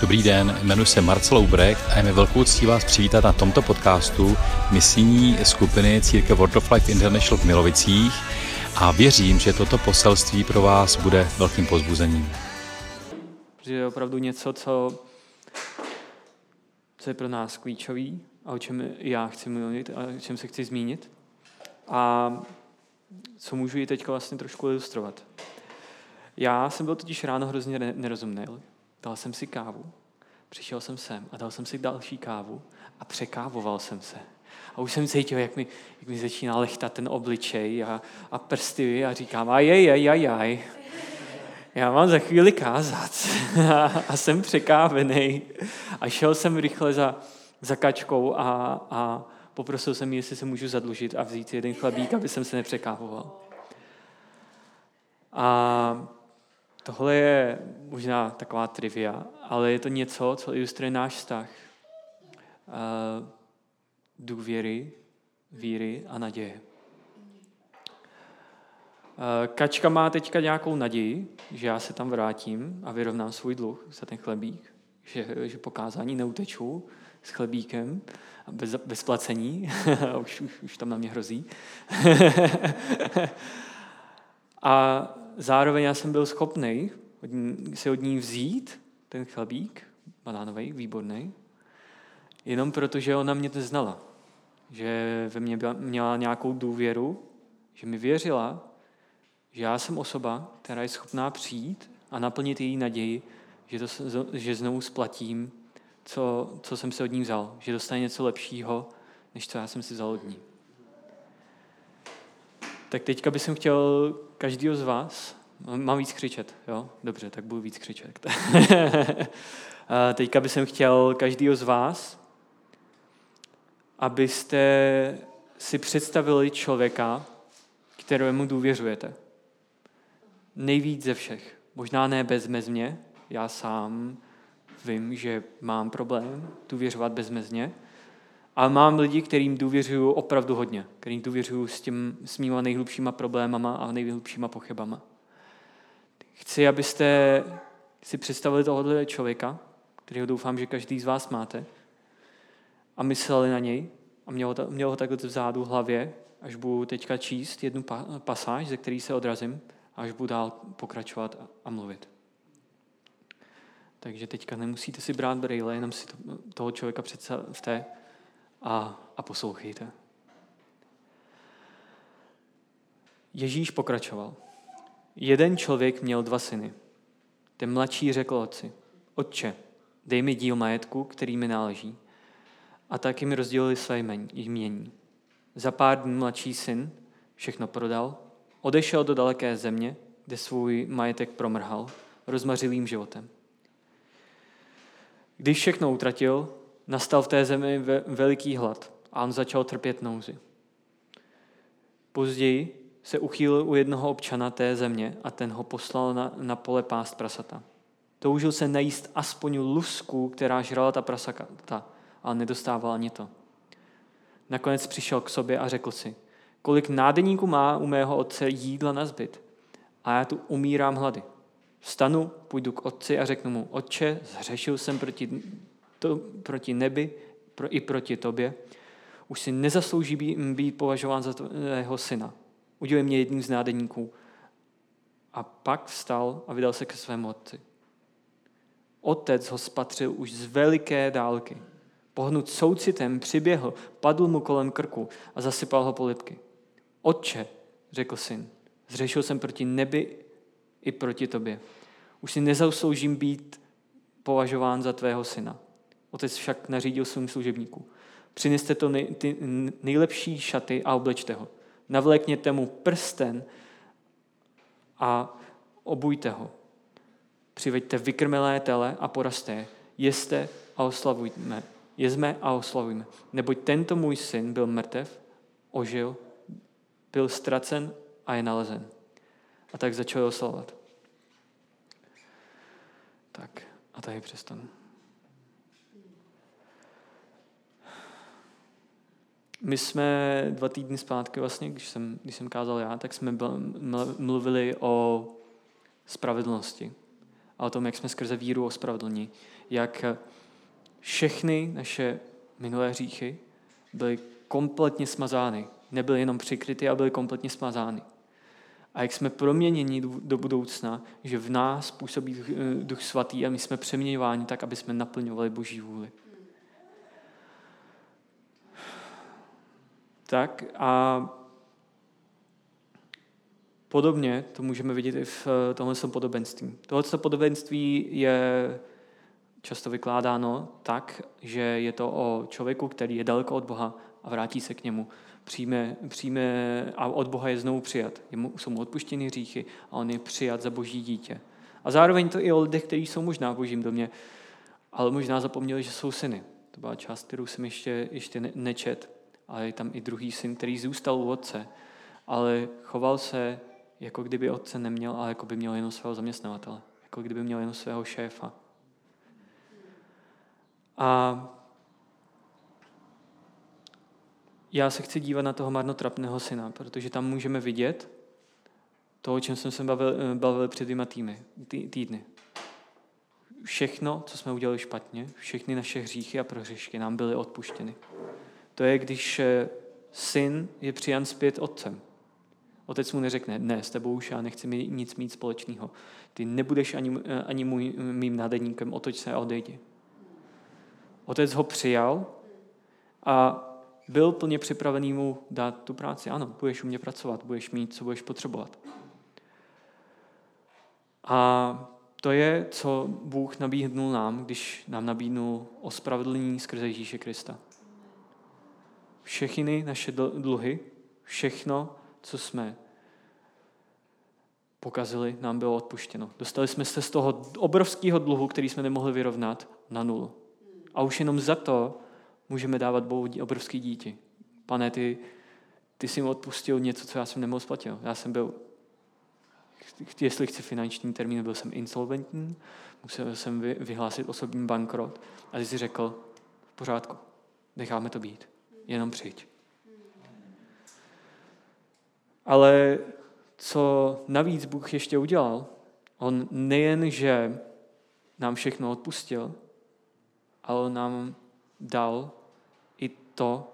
Dobrý den, jmenuji se Marcel Ubrecht a je mi velkou ctí vás přivítat na tomto podcastu misijní skupiny Církev World of Life International v Milovicích a věřím, že toto poselství pro vás bude velkým pozbuzením. Že je opravdu něco, co, co je pro nás klíčový a o čem já chci mluvit a o čem se chci zmínit. A co můžu i teď vlastně trošku ilustrovat. Já jsem byl totiž ráno hrozně nerozumný. Dal jsem si kávu, přišel jsem sem a dal jsem si další kávu a překávoval jsem se. A už jsem cítil, jak mi, jak mi začíná lechtat ten obličej a, a prsty a říkám, ajej, ajej, ajej. Já mám za chvíli kázat a, a jsem překávený. A šel jsem rychle za, za kačkou a, a poprosil jsem ji, jestli se můžu zadlužit a vzít jeden chlebík, aby jsem se nepřekávoval. A Tohle je možná taková trivia, ale je to něco, co ilustruje náš vztah. Uh, důvěry, víry a naděje. Kačka má teďka nějakou naději, že já se tam vrátím a vyrovnám svůj dluh za ten chlebík, že, že pokázání neuteču s chlebíkem bez, bez placení, už, už, už tam na mě hrozí. a zároveň já jsem byl schopný si od ní vzít ten chlebík, banánový, výborný, jenom proto, že ona mě znala. Že ve mně měla nějakou důvěru, že mi věřila, že já jsem osoba, která je schopná přijít a naplnit její naději, že, to, že znovu splatím, co, co jsem si od ní vzal. Že dostane něco lepšího, než co já jsem si vzal od ní. Tak teďka bych chtěl každýho z vás, mám víc křičet, jo? Dobře, tak budu víc křičet. teďka bych chtěl každýho z vás, abyste si představili člověka, kterému důvěřujete. Nejvíc ze všech. Možná ne bezmezně, já sám vím, že mám problém důvěřovat bezmezně, ale mám lidi, kterým důvěřuju opravdu hodně, kterým důvěřuju s, tím, s mýma nejhlubšíma problémama a nejhlubšíma pochybama. Chci, abyste si představili tohohle člověka, kterého doufám, že každý z vás máte, a mysleli na něj a měl, to, měl ho takhle vzadu v hlavě, až budu teďka číst jednu pasáž, ze který se odrazím, až budu dál pokračovat a, a mluvit. Takže teďka nemusíte si brát brýle, jenom si to, toho člověka představte a, a poslouchejte. Ježíš pokračoval. Jeden člověk měl dva syny. Ten mladší řekl otci, otče, dej mi díl majetku, který mi náleží. A tak jim rozdělili své jmění. Za pár dní mladší syn všechno prodal, odešel do daleké země, kde svůj majetek promrhal, rozmařilým životem. Když všechno utratil, nastal v té zemi veliký hlad a on začal trpět nouzi. Později se uchýlil u jednoho občana té země a ten ho poslal na, na pole pást prasata. Toužil se najíst aspoň lusku, která žrala ta prasata, ale nedostával ani to. Nakonec přišel k sobě a řekl si, kolik nádeníků má u mého otce jídla na zbyt a já tu umírám hlady. Vstanu, půjdu k otci a řeknu mu, otče, zhřešil jsem proti, to, proti nebi pro, i proti tobě. Už si nezaslouží být, být považován za tvého syna udělej mě jedním z nádeníků. A pak vstal a vydal se ke svému otci. Otec ho spatřil už z veliké dálky. Pohnut soucitem přiběhl, padl mu kolem krku a zasypal ho polipky. Otče, řekl syn, zřešil jsem proti nebi i proti tobě. Už si nezasloužím být považován za tvého syna. Otec však nařídil svým služebníku. Přineste to nej, ty nejlepší šaty a oblečte ho navlékněte mu prsten a obujte ho. Přiveďte vykrmelé tele a poraste Jeste a oslavujme. Jezme a oslavujme. Neboť tento můj syn byl mrtev, ožil, byl ztracen a je nalezen. A tak začal oslavovat. Tak a tady přestanu. My jsme dva týdny zpátky, vlastně, když jsem, když jsem kázal já, tak jsme mluvili o spravedlnosti. a o tom, jak jsme skrze víru ospravedlní. Jak všechny naše minulé hříchy byly kompletně smazány. Nebyly jenom přikryty, ale byly kompletně smazány. A jak jsme proměněni do budoucna, že v nás působí Duch Svatý a my jsme přeměňováni tak, aby jsme naplňovali Boží vůli. Tak a podobně to můžeme vidět i v eh, tomhle podobenství. Tohle podobenství je často vykládáno tak, že je to o člověku, který je daleko od Boha a vrátí se k němu. Přijme, přijme a od Boha je znovu přijat. Jemu, jsou mu odpuštěny hříchy a on je přijat za boží dítě. A zároveň to i o lidech, kteří jsou možná v božím domě, ale možná zapomněli, že jsou syny. To byla část, kterou jsem ještě, ještě nečet. Ale je tam i druhý syn, který zůstal u otce, ale choval se, jako kdyby otce neměl, ale jako by měl jenom svého zaměstnavatele. Jako kdyby měl jenom svého šéfa. A já se chci dívat na toho marnotrapného syna, protože tam můžeme vidět to, o čem jsem se bavil, bavil před dvěma týmy, tý, týdny. Všechno, co jsme udělali špatně, všechny naše hříchy a prohřešky nám byly odpuštěny. To je, když eh, syn je přijan zpět otcem. Otec mu neřekne, ne, s tebou už já nechci mít nic mít společného. Ty nebudeš ani, eh, ani můj, mým nádeníkem, otoč se a odejdi. Otec ho přijal a byl plně připravený mu dát tu práci. Ano, budeš u mě pracovat, budeš mít, co budeš potřebovat. A to je, co Bůh nabídnul nám, když nám nabídnul ospravedlnění skrze Ježíše Krista. Všechny naše dluhy, všechno, co jsme pokazili, nám bylo odpuštěno. Dostali jsme se z toho obrovského dluhu, který jsme nemohli vyrovnat, na nulu. A už jenom za to můžeme dávat Bohu obrovský díti. Pane, ty, ty jsi mi odpustil něco, co já jsem nemohl splatit. Já jsem byl, jestli chci finanční termín, byl jsem insolventní, musel jsem vyhlásit osobní bankrot a ty jsi řekl, v pořádku, necháme to být, jenom přijď. Ale co navíc Bůh ještě udělal, on nejen, že nám všechno odpustil, ale on nám dal i to,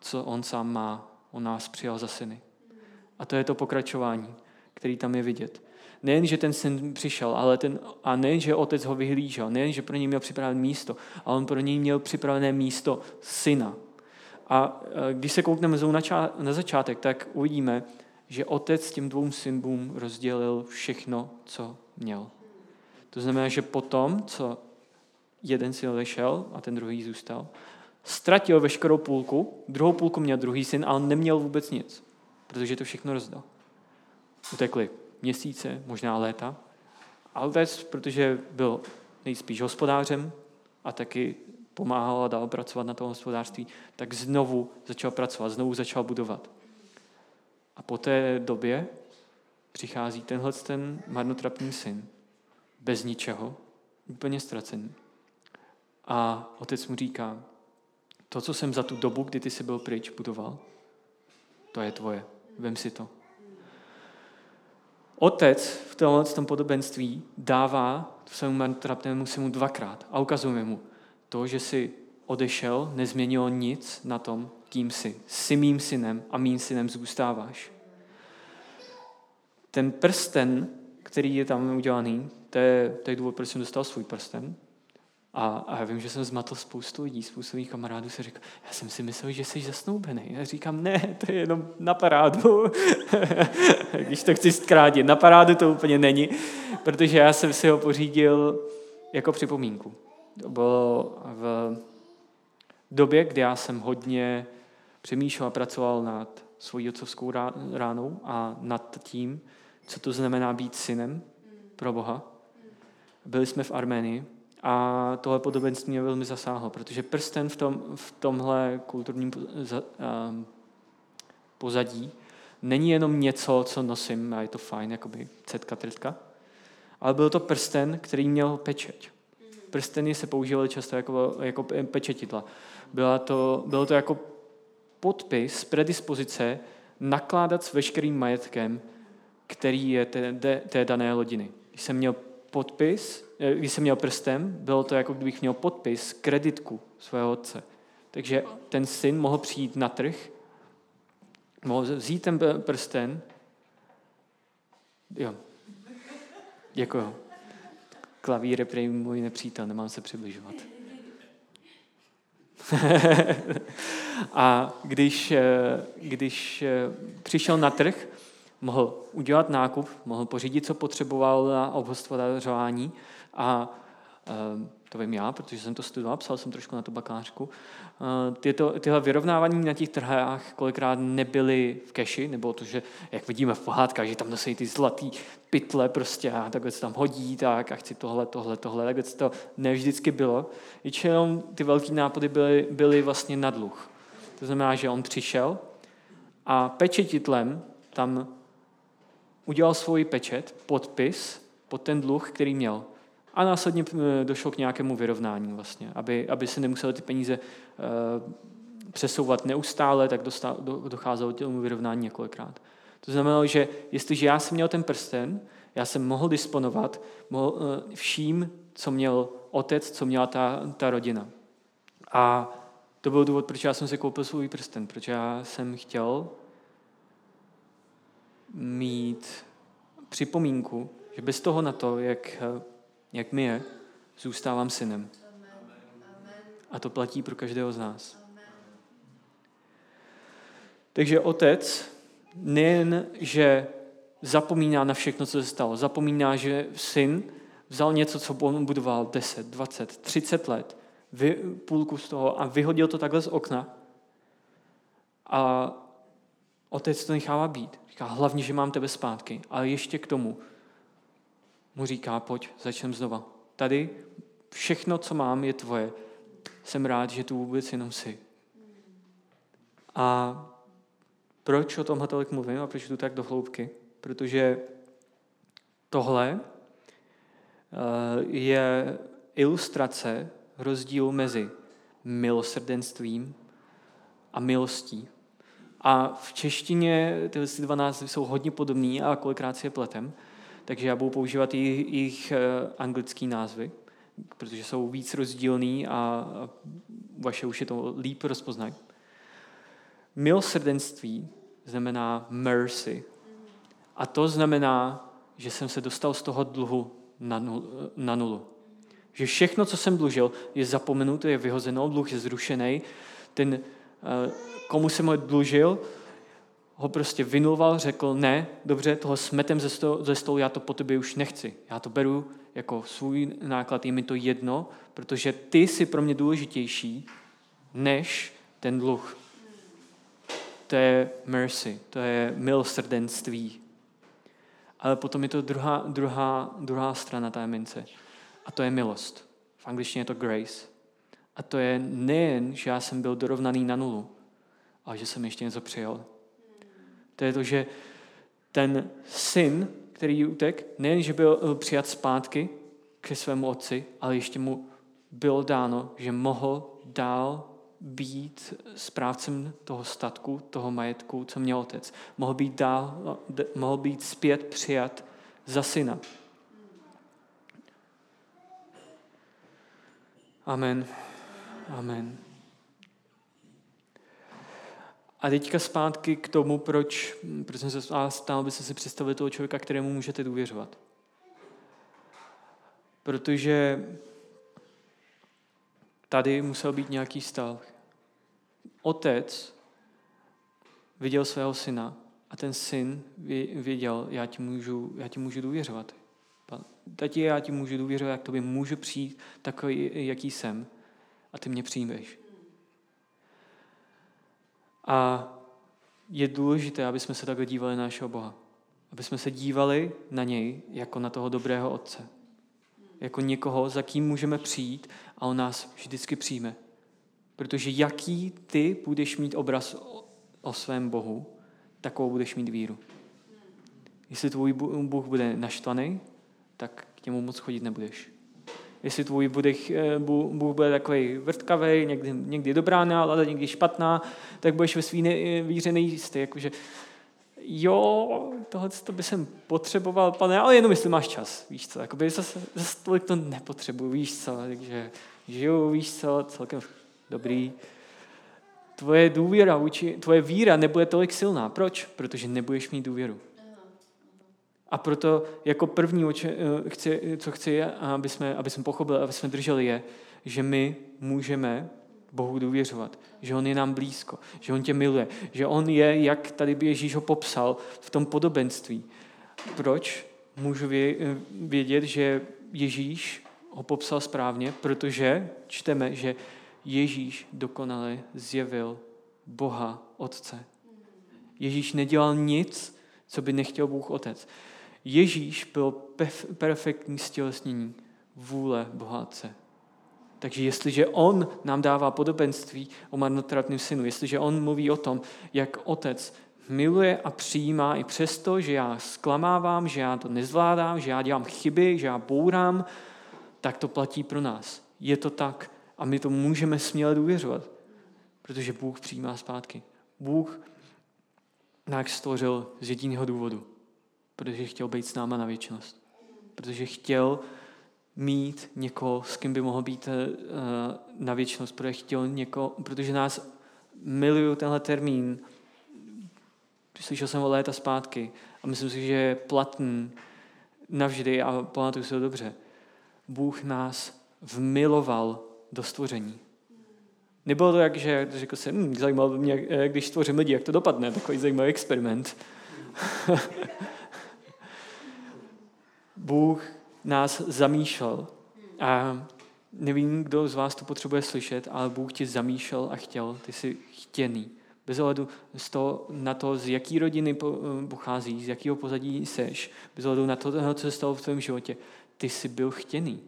co on sám má. On nás přijal za syny. A to je to pokračování, který tam je vidět. Nejen, že ten syn přišel, ale ten, a nejen, že otec ho vyhlížel, nejen, že pro něj měl připravené místo, ale on pro něj měl připravené místo syna. A když se koukneme na začátek, tak uvidíme, že otec těm dvou synům rozdělil všechno, co měl. To znamená, že potom, co jeden syn odešel a ten druhý zůstal, ztratil veškerou půlku, druhou půlku měl druhý syn, ale neměl vůbec nic, protože to všechno rozdal. Utekli měsíce, možná léta. A otec, protože byl nejspíš hospodářem a taky pomáhal a dal pracovat na tom hospodářství, tak znovu začal pracovat, znovu začal budovat. A po té době přichází tenhle ten marnotrapný syn, bez ničeho, úplně ztracený. A otec mu říká, to, co jsem za tu dobu, kdy ty jsi byl pryč, budoval, to je tvoje. Vem si to. Otec v tomhle tom podobenství dává svému marnotrapnému synu dvakrát a ukazuje mu to, že si odešel, nezměnilo nic na tom, kým jsi. Jsi mým synem a mým synem zůstáváš. Ten prsten, který je tam udělaný, to je, to je důvod, proč jsem dostal svůj prsten. A, a já vím, že jsem zmatl spoustu lidí, spoustu lidí kamarádů se říká, já jsem si myslel, že jsi zasnoubený. Já říkám, ne, to je jenom na parádu. Když to chci zkrátit, na parádu to úplně není, protože já jsem si ho pořídil jako připomínku. To bylo v době, kdy já jsem hodně přemýšlel a pracoval nad svojí otcovskou ránou a nad tím, co to znamená být synem pro Boha. Byli jsme v Arménii a tohle podobenství mě velmi zasáhlo, protože prsten v, tom, v tomhle kulturním pozadí není jenom něco, co nosím a je to fajn, jakoby cetka, tretka, ale byl to prsten, který měl pečeť. Prsteny se používaly často jako, jako pečetidla. Byla to, bylo to jako podpis, predispozice nakládat s veškerým majetkem, který je té, té dané rodiny. Když jsem měl podpis, eh, když jsem měl prstem, bylo to jako kdybych měl podpis kreditku svého otce. Takže ten syn mohl přijít na trh, mohl vzít ten prsten, jo, děkuji. Klavír je prý můj nepřítel, nemám se přibližovat. a když, eh, když eh, přišel na trh, mohl udělat nákup, mohl pořídit, co potřeboval na obhospodařování a eh, to vím já, protože jsem to studoval, psal jsem trošku na to bakářku. Tyto, tyhle vyrovnávání na těch trhách kolikrát nebyly v keši, nebo to, že jak vidíme v pohádkách, že tam nosí ty zlatý pytle prostě a takhle se tam hodí, tak a chci tohle, tohle, tohle, takhle to ne vždycky bylo. Většinou ty velké nápady byly, byly vlastně na dluh. To znamená, že on přišel a pečetitlem tam udělal svůj pečet, podpis pod ten dluh, který měl. A následně eh, došlo k nějakému vyrovnání vlastně, aby, aby se nemuseli ty peníze uh, přesouvat neustále, tak docházelo k tomu vyrovnání několikrát. To znamenalo, že jestliže já jsem měl ten prsten, já jsem mohl disponovat mohl, uh, vším, co měl otec, co měla ta, ta rodina. A to byl důvod, proč já jsem si koupil svůj prsten, proč já jsem chtěl mít připomínku, že bez toho na to, jak jak my je, zůstávám synem. A to platí pro každého z nás. Takže otec nejen, že zapomíná na všechno, co se stalo, zapomíná, že syn vzal něco, co on budoval 10, 20, 30 let, vy, půlku z toho a vyhodil to takhle z okna. A otec to nechává být. Říká, hlavně, že mám tebe zpátky. Ale ještě k tomu, mu říká, pojď, začneme znova. Tady všechno, co mám, je tvoje. Jsem rád, že tu vůbec jenom jsi. A proč o tomhle tolik mluvím a proč jdu tak do hloubky? Protože tohle eh, je ilustrace rozdílu mezi milosrdenstvím a milostí. A v češtině tyhle dva názvy jsou hodně podobný a kolikrát si je pletem takže já budu používat jejich eh, anglický názvy, protože jsou víc rozdílný a vaše už je to líp rozpoznají. Milosrdenství znamená mercy. A to znamená, že jsem se dostal z toho dluhu na, nul, na nulu. Že všechno, co jsem dlužil, je zapomenuto, je vyhozeno, dluh je zrušený. Ten, eh, komu jsem ho dlužil, ho prostě vynuloval, řekl, ne, dobře, toho smetem ze, stolu, ze stolu, já to po tobě už nechci. Já to beru jako svůj náklad, je mi to jedno, protože ty jsi pro mě důležitější než ten dluh. To je mercy, to je milosrdenství. Ale potom je to druhá, druhá, druhá strana té mince. A to je milost. V angličtině je to grace. A to je nejen, že já jsem byl dorovnaný na nulu, ale že jsem ještě něco přijal. To je to, že ten syn, který utek, nejen, že byl eh, přijat zpátky ke svému otci, ale ještě mu bylo dáno, že mohl dál být správcem toho statku, toho majetku, co měl otec. Mohl být, dál, mohl být zpět přijat za syna. Amen. Amen. A teďka zpátky k tomu, proč, proč jsem se stál, by se si představili toho člověka, kterému můžete důvěřovat. Protože tady musel být nějaký stav. Otec viděl svého syna a ten syn věděl, já ti můžu, já ti můžu důvěřovat. Tati, já ti můžu důvěřovat, jak tobě můžu přijít takový, jaký jsem a ty mě přijmeš. A je důležité, aby jsme se takhle dívali na našeho Boha. Aby jsme se dívali na něj jako na toho dobrého otce. Jako někoho, za kým můžeme přijít a on nás vždycky přijme. Protože jaký ty budeš mít obraz o, svém Bohu, takovou budeš mít víru. Jestli tvůj Bůh bude naštvaný, tak k němu moc chodit nebudeš jestli tvůj Bůh, eh, Bůh bude takový vrtkavý, někdy, někdy dobrá nálada, někdy špatná, tak budeš ve svý víře nejistý. Jakože jo, tohle to by jsem potřeboval, pane, ale jenom jestli máš čas, víš co, jakoby zase, zase tolik to nepotřebuji, víš co, takže žiju, víš co, celkem dobrý. Tvoje důvěra, tvoje víra nebude tolik silná. Proč? Protože nebudeš mít důvěru. A proto jako první, eh, co chci, aby jsme, aby jsme pochopili, aby jsme drželi, je, že my můžeme Bohu důvěřovat, že On je nám blízko, že On tě miluje, že On je, jak tady Ježíš ho popsal, v tom podobenství. Proč můžu vědět, že Ježíš ho popsal správně? Protože čteme, že Ježíš dokonale zjevil Boha Otce. Ježíš nedělal nic, co by nechtěl Bůh Otec. Ježíš byl perfektní stělesnění vůle Boha Otce. Takže jestliže on nám dává podobenství o marnotratném synu, jestliže on mluví o tom, jak otec miluje a přijímá i přesto, že já zklamávám, že já to nezvládám, že já dělám chyby, že já bourám, tak to platí pro nás. Je to tak a my to můžeme směle důvěřovat, protože Bůh přijímá zpátky. Bůh nás stvořil z jediného důvodu, protože chtěl být s náma na věčnost. Protože chtěl, mít někoho, s kým by mohl být eh, na věčnost, protože chtěl někoho, protože nás miluju tenhle termín, slyšel jsem o léta zpátky a myslím si, že je platný navždy a pamatuju si to dobře. Bůh nás vmiloval do stvoření. Nebylo to jak, že řekl jsem, hm, zajímalo by mě, eh, když stvořím lidi, jak to dopadne, takový zajímavý experiment. Bůh nás zamýšlel. A nevím, kdo z vás to potřebuje slyšet, ale Bůh tě zamýšlel a chtěl, ty jsi chtěný. Bez ohledu z toho, na to, z jaký rodiny pochází, z jakého pozadí seš, bez ohledu na to, co se stalo v tvém životě, ty jsi byl chtěný.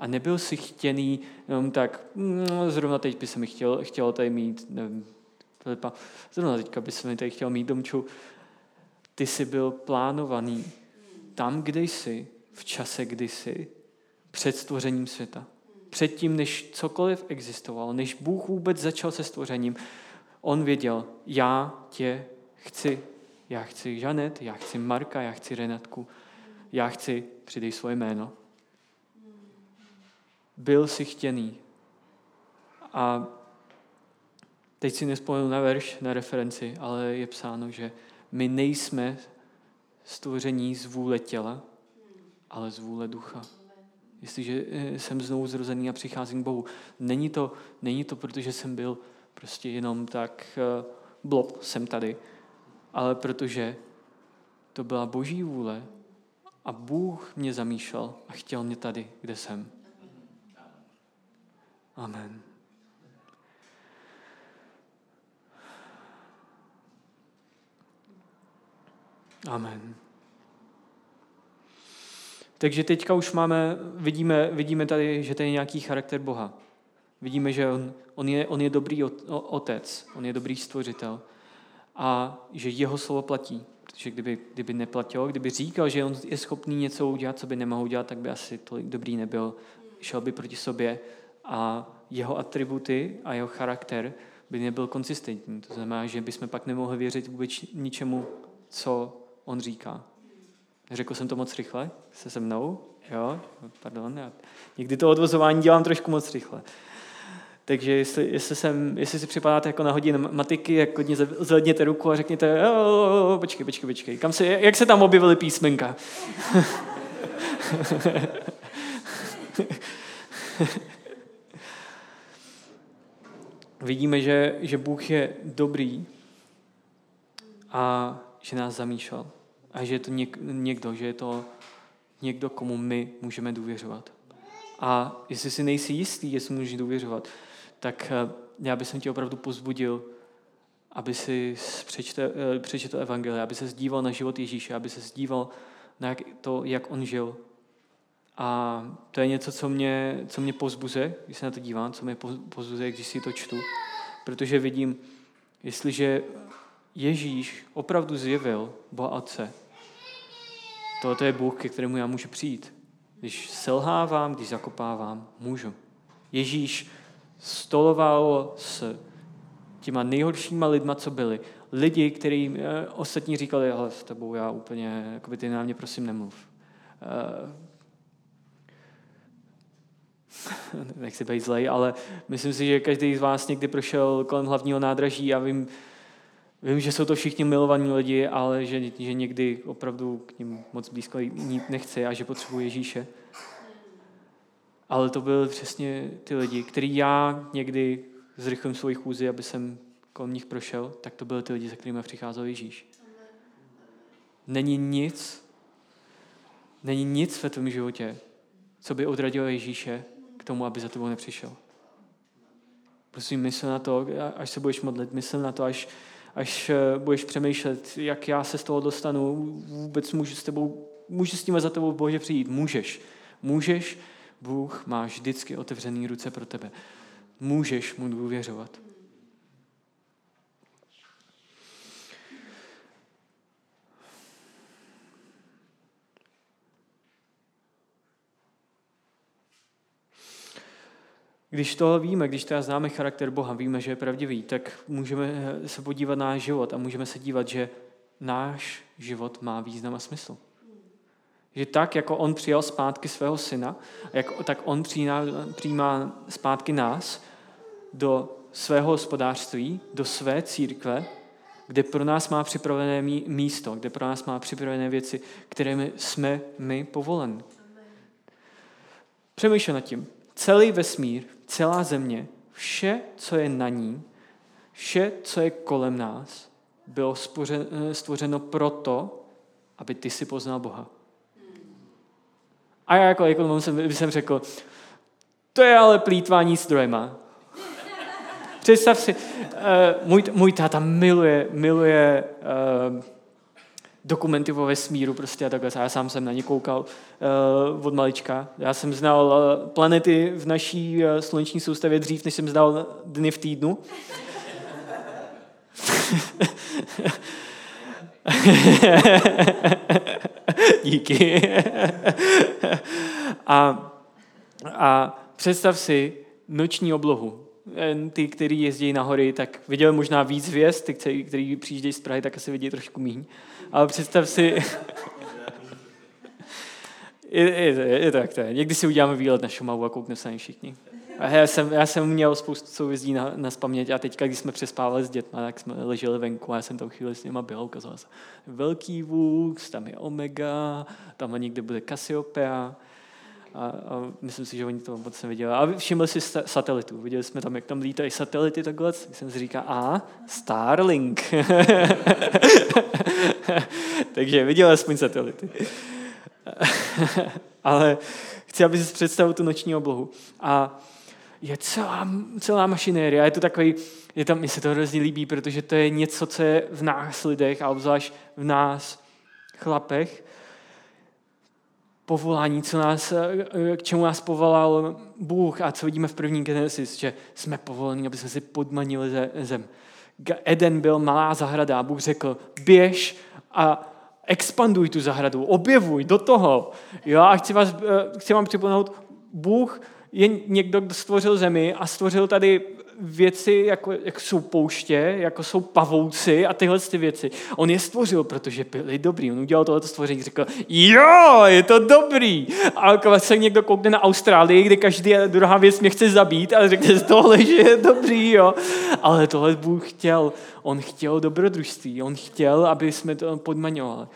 A nebyl jsi chtěný jenom tak, no, zrovna teď by se mi chtěl, chtěl tady mít, nevím, Filipa, zrovna teďka by se mi tady chtěl mít domču. Ty jsi byl plánovaný tam, kde jsi, v čase kdysi, před stvořením světa. Předtím, než cokoliv existovalo, než Bůh vůbec začal se stvořením, on věděl, já tě chci. Já chci Žanet, já chci Marka, já chci Renatku, já chci, přidej svoje jméno. Byl si chtěný. A teď si nespomenu na verš, na referenci, ale je psáno, že my nejsme stvoření z vůle těla, ale z vůle ducha. Jestliže eh, jsem znovu zrozený a přicházím k Bohu. Není to, není to protože jsem byl prostě jenom tak eh, blob, jsem tady, ale protože to byla boží vůle a Bůh mě zamýšlel a chtěl mě tady, kde jsem. Amen. Amen. Takže teďka už máme, vidíme, vidíme tady, že to je nějaký charakter Boha. Vidíme, že on, on, je, on je dobrý otec, on je dobrý stvořitel a že jeho slovo platí. Protože kdyby, kdyby neplatilo, kdyby říkal, že on je schopný něco udělat, co by nemohl udělat, tak by asi tolik dobrý nebyl. Šel by proti sobě a jeho atributy a jeho charakter by nebyl konsistentní. To znamená, že bychom pak nemohli věřit vůbec ničemu, co on říká. Řekl jsem to moc rychle? Se se mnou? Jo? Pardon. Já někdy to odvozování dělám trošku moc rychle. Takže jestli, jestli, jsem, jestli si připadáte jako na hodinu matiky, jak hodně zvedněte ruku a řekněte, počkej, počkej, počkej, kam se, jak se tam objevily písmenka? Vidíme, že, že Bůh je dobrý a že nás zamýšlel a že je to něk, někdo, že je to někdo, komu my můžeme důvěřovat. A jestli si nejsi jistý, jestli můžeš důvěřovat, tak eh, já bych tě opravdu pozbudil, aby si přečte, eh, přečetl evangelie, aby se zdíval na život Ježíše, aby se zdíval na to, jak on žil. A to je něco, co mě, co mě pozbuzuje, když se na to dívám, co mě pozbuzuje, když si to čtu. Protože vidím, jestliže Ježíš opravdu zjevil Boha Otce, Tohle je Bůh, ke kterému já můžu přijít. Když selhávám, když zakopávám, můžu. Ježíš stoloval s těma nejhoršíma lidma, co byli lidi, kterým eh, ostatní říkali, ale s tebou já úplně, jakoby ty na mě prosím nemluv. Uh, nechci být zlej, ale myslím si, že každý z vás někdy prošel kolem hlavního nádraží a vím, vím že jsou to všichni milovaní lidi, ale že, že někdy opravdu k ním moc blízko jít nechce a že potřebuje Ježíše. Ale to byly přesně ty lidi, který já někdy zrychlím svoji chůzi, aby jsem kolem nich prošel, tak to byly ty lidi, za kterými přicházel Ježíš. Není nic, není nic ve tvém životě, co by odradilo Ježíše k tomu, aby za tebou nepřišel. Prosím, mysl na to, až se budeš modlit, mysl na to, až, až eh, budeš přemýšlet, jak já se z toho dostanu, vůbec můžu s tebou, můžu s tím za tebou v Bože přijít. Můžeš. Můžeš, Bůh má vždycky otevřený ruce pro tebe. Můžeš mu důvěřovat. Když to víme, když teda známe charakter Boha, víme, že je pravdivý, tak můžeme se podívat na náš život a můžeme se dívat, že náš život má význam a smysl. Že tak, jako on přijal zpátky svého syna, jak, tak on přijímá, přijímá zpátky nás do svého hospodářství, do své církve, kde pro nás má připravené místo, kde pro nás má připravené věci, kterými jsme my povoleni. Přemýšlej nad tím. Celý vesmír, celá země, vše, co je na ní, vše, co je kolem nás, bylo stvořeno proto, aby ty si poznal Boha. A já jako ekonom jsem, jsem řekl, to je ale plítvání zdrojema. Představ si, uh, můj, můj táta miluje, miluje uh, dokumenty o vesmíru prostě a takhle. Já sám jsem na ně koukal uh, od malička. Já jsem znal uh, planety v naší uh, sluneční soustavě dřív, než jsem znal dny v týdnu. Díky. a, a představ si noční oblohu. Ty, kteří jezdí na hory, tak viděli možná víc hvězd, ty, kteří, přijíždějí z Prahy, tak asi vidí trošku míň. Ale představ si... je, je, je, je, tak to je. Někdy si uděláme výlet na Šumavu a koukneme se na všichni. A já jsem, já jsem měl spoustu souvězdí na, na spaměť a teďka, když jsme přespávali s dětmi, tak jsme leželi venku a já jsem tam chvíli s nima byl, ukazoval se velký vůz, tam je Omega, tam někde bude Cassiopeia. A, a myslím si, že oni to moc neviděli. A všimli si satelitu. Viděli jsme tam, jak tam lítají satelity takhle. Jsem si říkal, a Starlink. Takže viděl aspoň satelity. Ale chci, aby si představil tu noční oblohu. A je celá, celá mašinéria. Je to takový, je tam, mně se to hrozně líbí, protože to je něco, co je v nás lidech a obzvlášť v nás chlapech, povolání, co nás, k čemu nás povolal Bůh a co vidíme v první Genesis, že jsme povoleni, aby jsme si podmanili zem. Eden byl malá zahrada a Bůh řekl, běž a expanduj tu zahradu, objevuj do toho. Jo, a chci, vás, eh, chci vám připomenout, Bůh je někdo, kdo stvořil zemi a stvořil tady věci, jako, jako jsou pouště, jako jsou pavouci a tyhle ty věci. On je stvořil, protože byli dobrý. On udělal tohleto stvoření, řekl, jo, je to dobrý. A se někdo koukne na Austrálii, kde každý druhá věc mě chce zabít a řekne z tohle, že je dobrý, jo. Ale tohle Bůh chtěl. On chtěl dobrodružství. On chtěl, aby jsme to podmaňovali,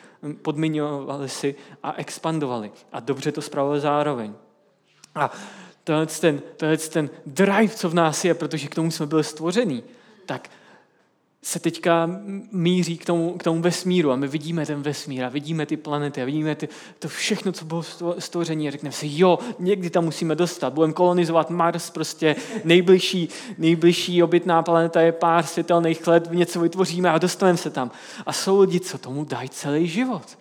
podmiňovali si a expandovali. A dobře to spravovali zároveň. A tenhle ten, tenhle ten drive, co v nás je, protože k tomu jsme byli stvoření, tak se teďka míří k tomu, k tomu vesmíru a my vidíme ten vesmír a vidíme ty planety a vidíme ty, to všechno, co bylo stvoření a řekneme si, jo, někdy tam musíme dostat, budeme kolonizovat Mars, prostě nejbližší, nejbližší obytná planeta je pár světelných let, něco vytvoříme a dostaneme se tam. A jsou lidi, co tomu dají celý život.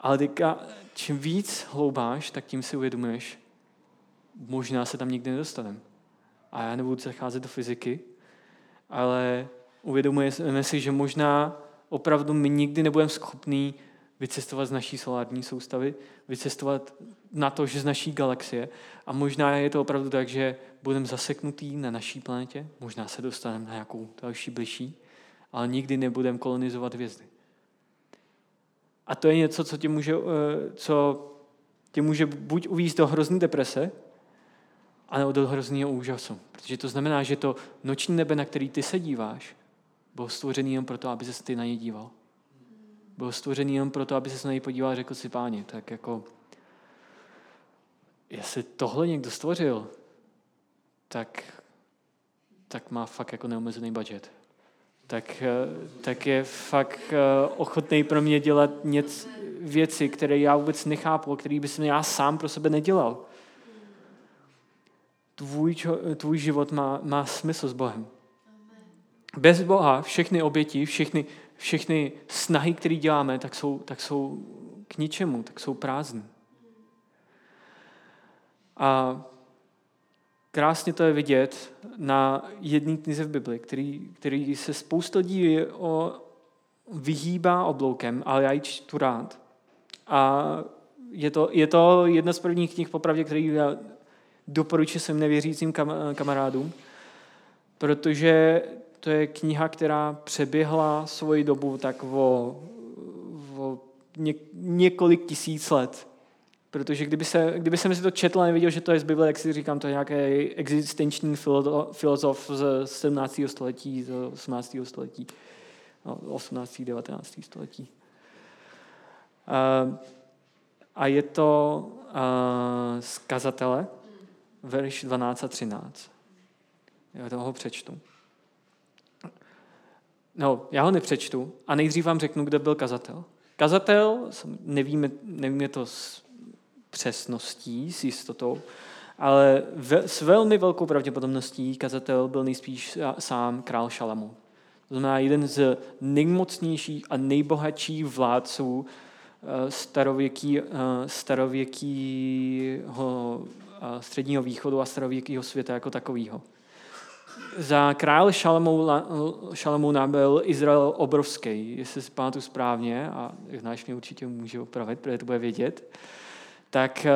Ale teďka, čím víc hloubáš, tak tím si uvědomuješ, možná se tam nikdy nedostaneme. A já nebudu zacházet do fyziky, ale uvědomujeme si, že možná opravdu my nikdy nebudeme schopní vycestovat z naší solární soustavy, vycestovat na to, že z naší galaxie. A možná je to opravdu tak, že budeme zaseknutí na naší planetě, možná se dostaneme na nějakou další bližší, ale nikdy nebudeme kolonizovat hvězdy. A to je něco, co tě může, eh, co tě může buď uvízt do hrozný deprese, anebo do hrozného úžasu. Protože to znamená, že to noční nebe, na který ty se díváš, bylo stvořený jen proto, aby se ty na ně díval. Byl stvořený jen proto, aby se na něj podíval a řekl si, páni, tak jako, jestli tohle někdo stvořil, tak, tak má fakt jako neomezený budget. Tak, eh, tak je fakt eh, ochotný pro mě dělat něco, věci, které já vůbec nechápu, které bych já sám pro sebe nedělal. Tvůj, tvůj život má, má smysl s Bohem. Bez Boha všechny oběti, všechny, všechny snahy, které děláme, tak jsou, tak jsou k ničemu, tak jsou prázdné. A krásně to je vidět na jedné knize v Bibli, který, který se spousta lidí o, vyhýbá obloukem, ale já ji čtu rád. A je to, je to jedna z prvních knih, popravdě, který já doporučuji svým nevěřícím kam, kamarádům, protože to je kniha, která přeběhla svoji dobu tak o, o ně, několik tisíc let. Protože kdyby, se, kdyby jsem si to četl a neviděl, že to je z Bible, jak si říkám, to je nějaký existenční filozof z 17. století, z 18. století, 18. 19. století. A je to z kazatele, verš 12 a 13. Já toho přečtu. No, já ho nepřečtu a nejdřív vám řeknu, kdo byl kazatel. Kazatel, nevíme, nevíme to s přesností, s jistotou, ale ve, s velmi velkou pravděpodobností kazatel byl nejspíš sám král Šalamu. To znamená jeden z nejmocnějších a nejbohatších vládců eh, starověký, eh, starověkýho středního východu a starověkého světa jako takového za král Šalamouna byl Izrael obrovský, jestli si pamatuju správně, a znáš mě určitě může opravit, protože to bude vědět, tak, eh,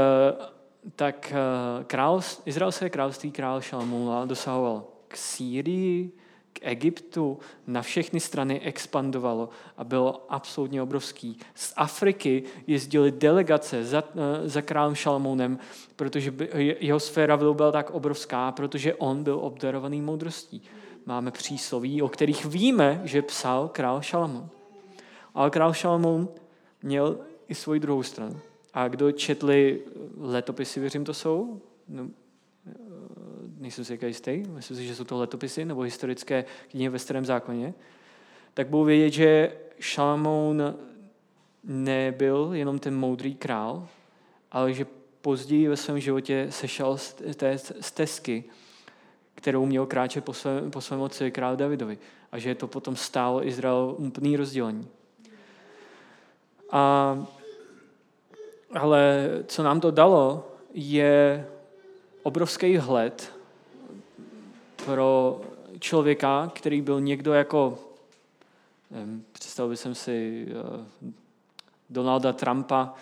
tak eh, král, izraelské království král Šalamouna dosahoval k Sýrii, k Egyptu na všechny strany expandovalo a bylo absolutně obrovský. Z Afriky jezdili delegace za, eh, za králem Šalmounem, protože jeho sféra byla tak obrovská, protože on byl obdarovaný moudrostí. Máme přísloví, o kterých víme, že psal král Šalamoun. Ale král Šalamoun měl i svoji druhou stranu. A kdo četli letopisy, věřím, to jsou, no, nejsem si jaký jistý, myslím si, že jsou to letopisy nebo historické knihy ve starém zákoně, tak budou vědět, že Šalamoun nebyl jenom ten moudrý král, ale že později ve svém životě sešel z té stezky, kterou měl kráčet po svém, po svém otci král Davidovi. A že to potom stálo Izrael úplný rozdělení. A, ale co nám to dalo, je obrovský hled pro člověka, který byl někdo jako, představil jsem si uh, Donalda Trumpa,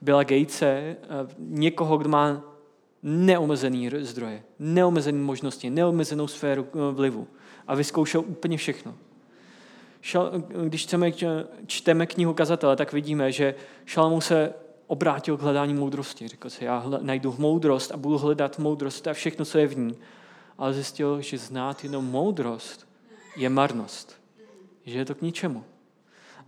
Billa Gatese, uh, někoho, kdo má neomezený zdroje, neomezené možnosti, neomezenou sféru uh, vlivu a vyzkoušel úplně všechno. Když chceme, čteme knihu kazatele, tak vidíme, že Šalmou se obrátil k hledání moudrosti. Řekl si, já najdu moudrost a budu hledat moudrost a všechno, co je v ní ale zjistil, že znát jenom moudrost je marnost. Že je to k ničemu.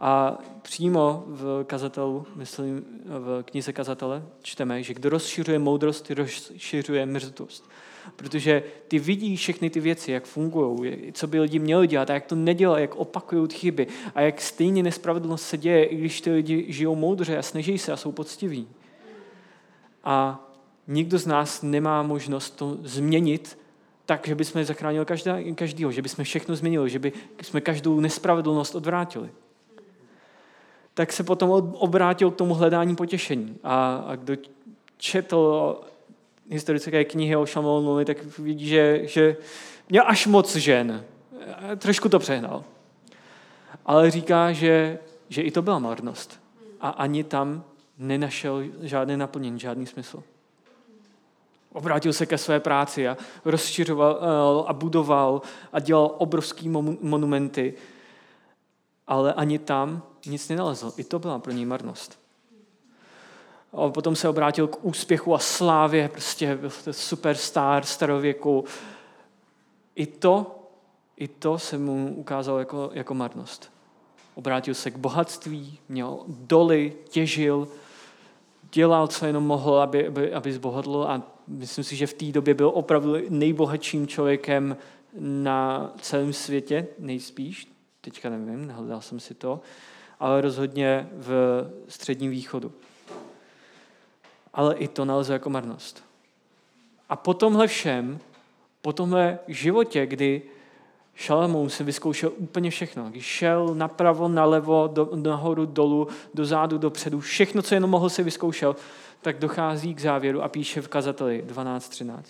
A přímo v kazatelu, myslím, v knize kazatele čteme, že kdo rozšiřuje moudrost, rozšiřuje mrzutost. Protože ty vidí všechny ty věci, jak fungují, co by lidi měli dělat a jak to nedělají, jak opakují chyby a jak stejně nespravedlnost se děje, i když ty lidi žijou moudře a snaží se a jsou poctiví. A nikdo z nás nemá možnost to změnit tak, že bychom zachránili každá, každýho, že bychom všechno změnili, že bychom každou nespravedlnost odvrátili. Tak se potom obrátil k tomu hledání potěšení. A, a kdo četl historické knihy o Šamolnovi, tak vidí, že, že měl až moc žen. Trošku to přehnal. Ale říká, že, že i to byla marnost. A ani tam nenašel žádné naplnění, žádný smysl. Obrátil se ke své práci a rozšiřoval eh, a budoval a dělal obrovský monumenty. ale ani tam nic nenalezl. I to byla pro něj marnost. A potom se obrátil k úspěchu a slávě, prostě byl to superstar starověku. I to, i to se mu ukázalo jako, jako marnost. Obrátil se k bohatství, měl doly, těžil, dělal, co jenom mohl, aby, aby, aby zbohatl a myslím si, že v té době byl opravdu nejbohatším člověkem na celém světě, nejspíš. Teďka nevím, nehledal jsem si to, ale rozhodně v středním východu. Ale i to nalze jako marnost. A po tomhle všem, po tomhle životě, kdy Šalamoun si vyzkoušel úplně všechno. Když šel napravo, nalevo, do, nahoru, dolů, dozadu, dopředu, všechno, co jenom mohl si vyzkoušel, tak dochází k závěru a píše v kazateli 12.13.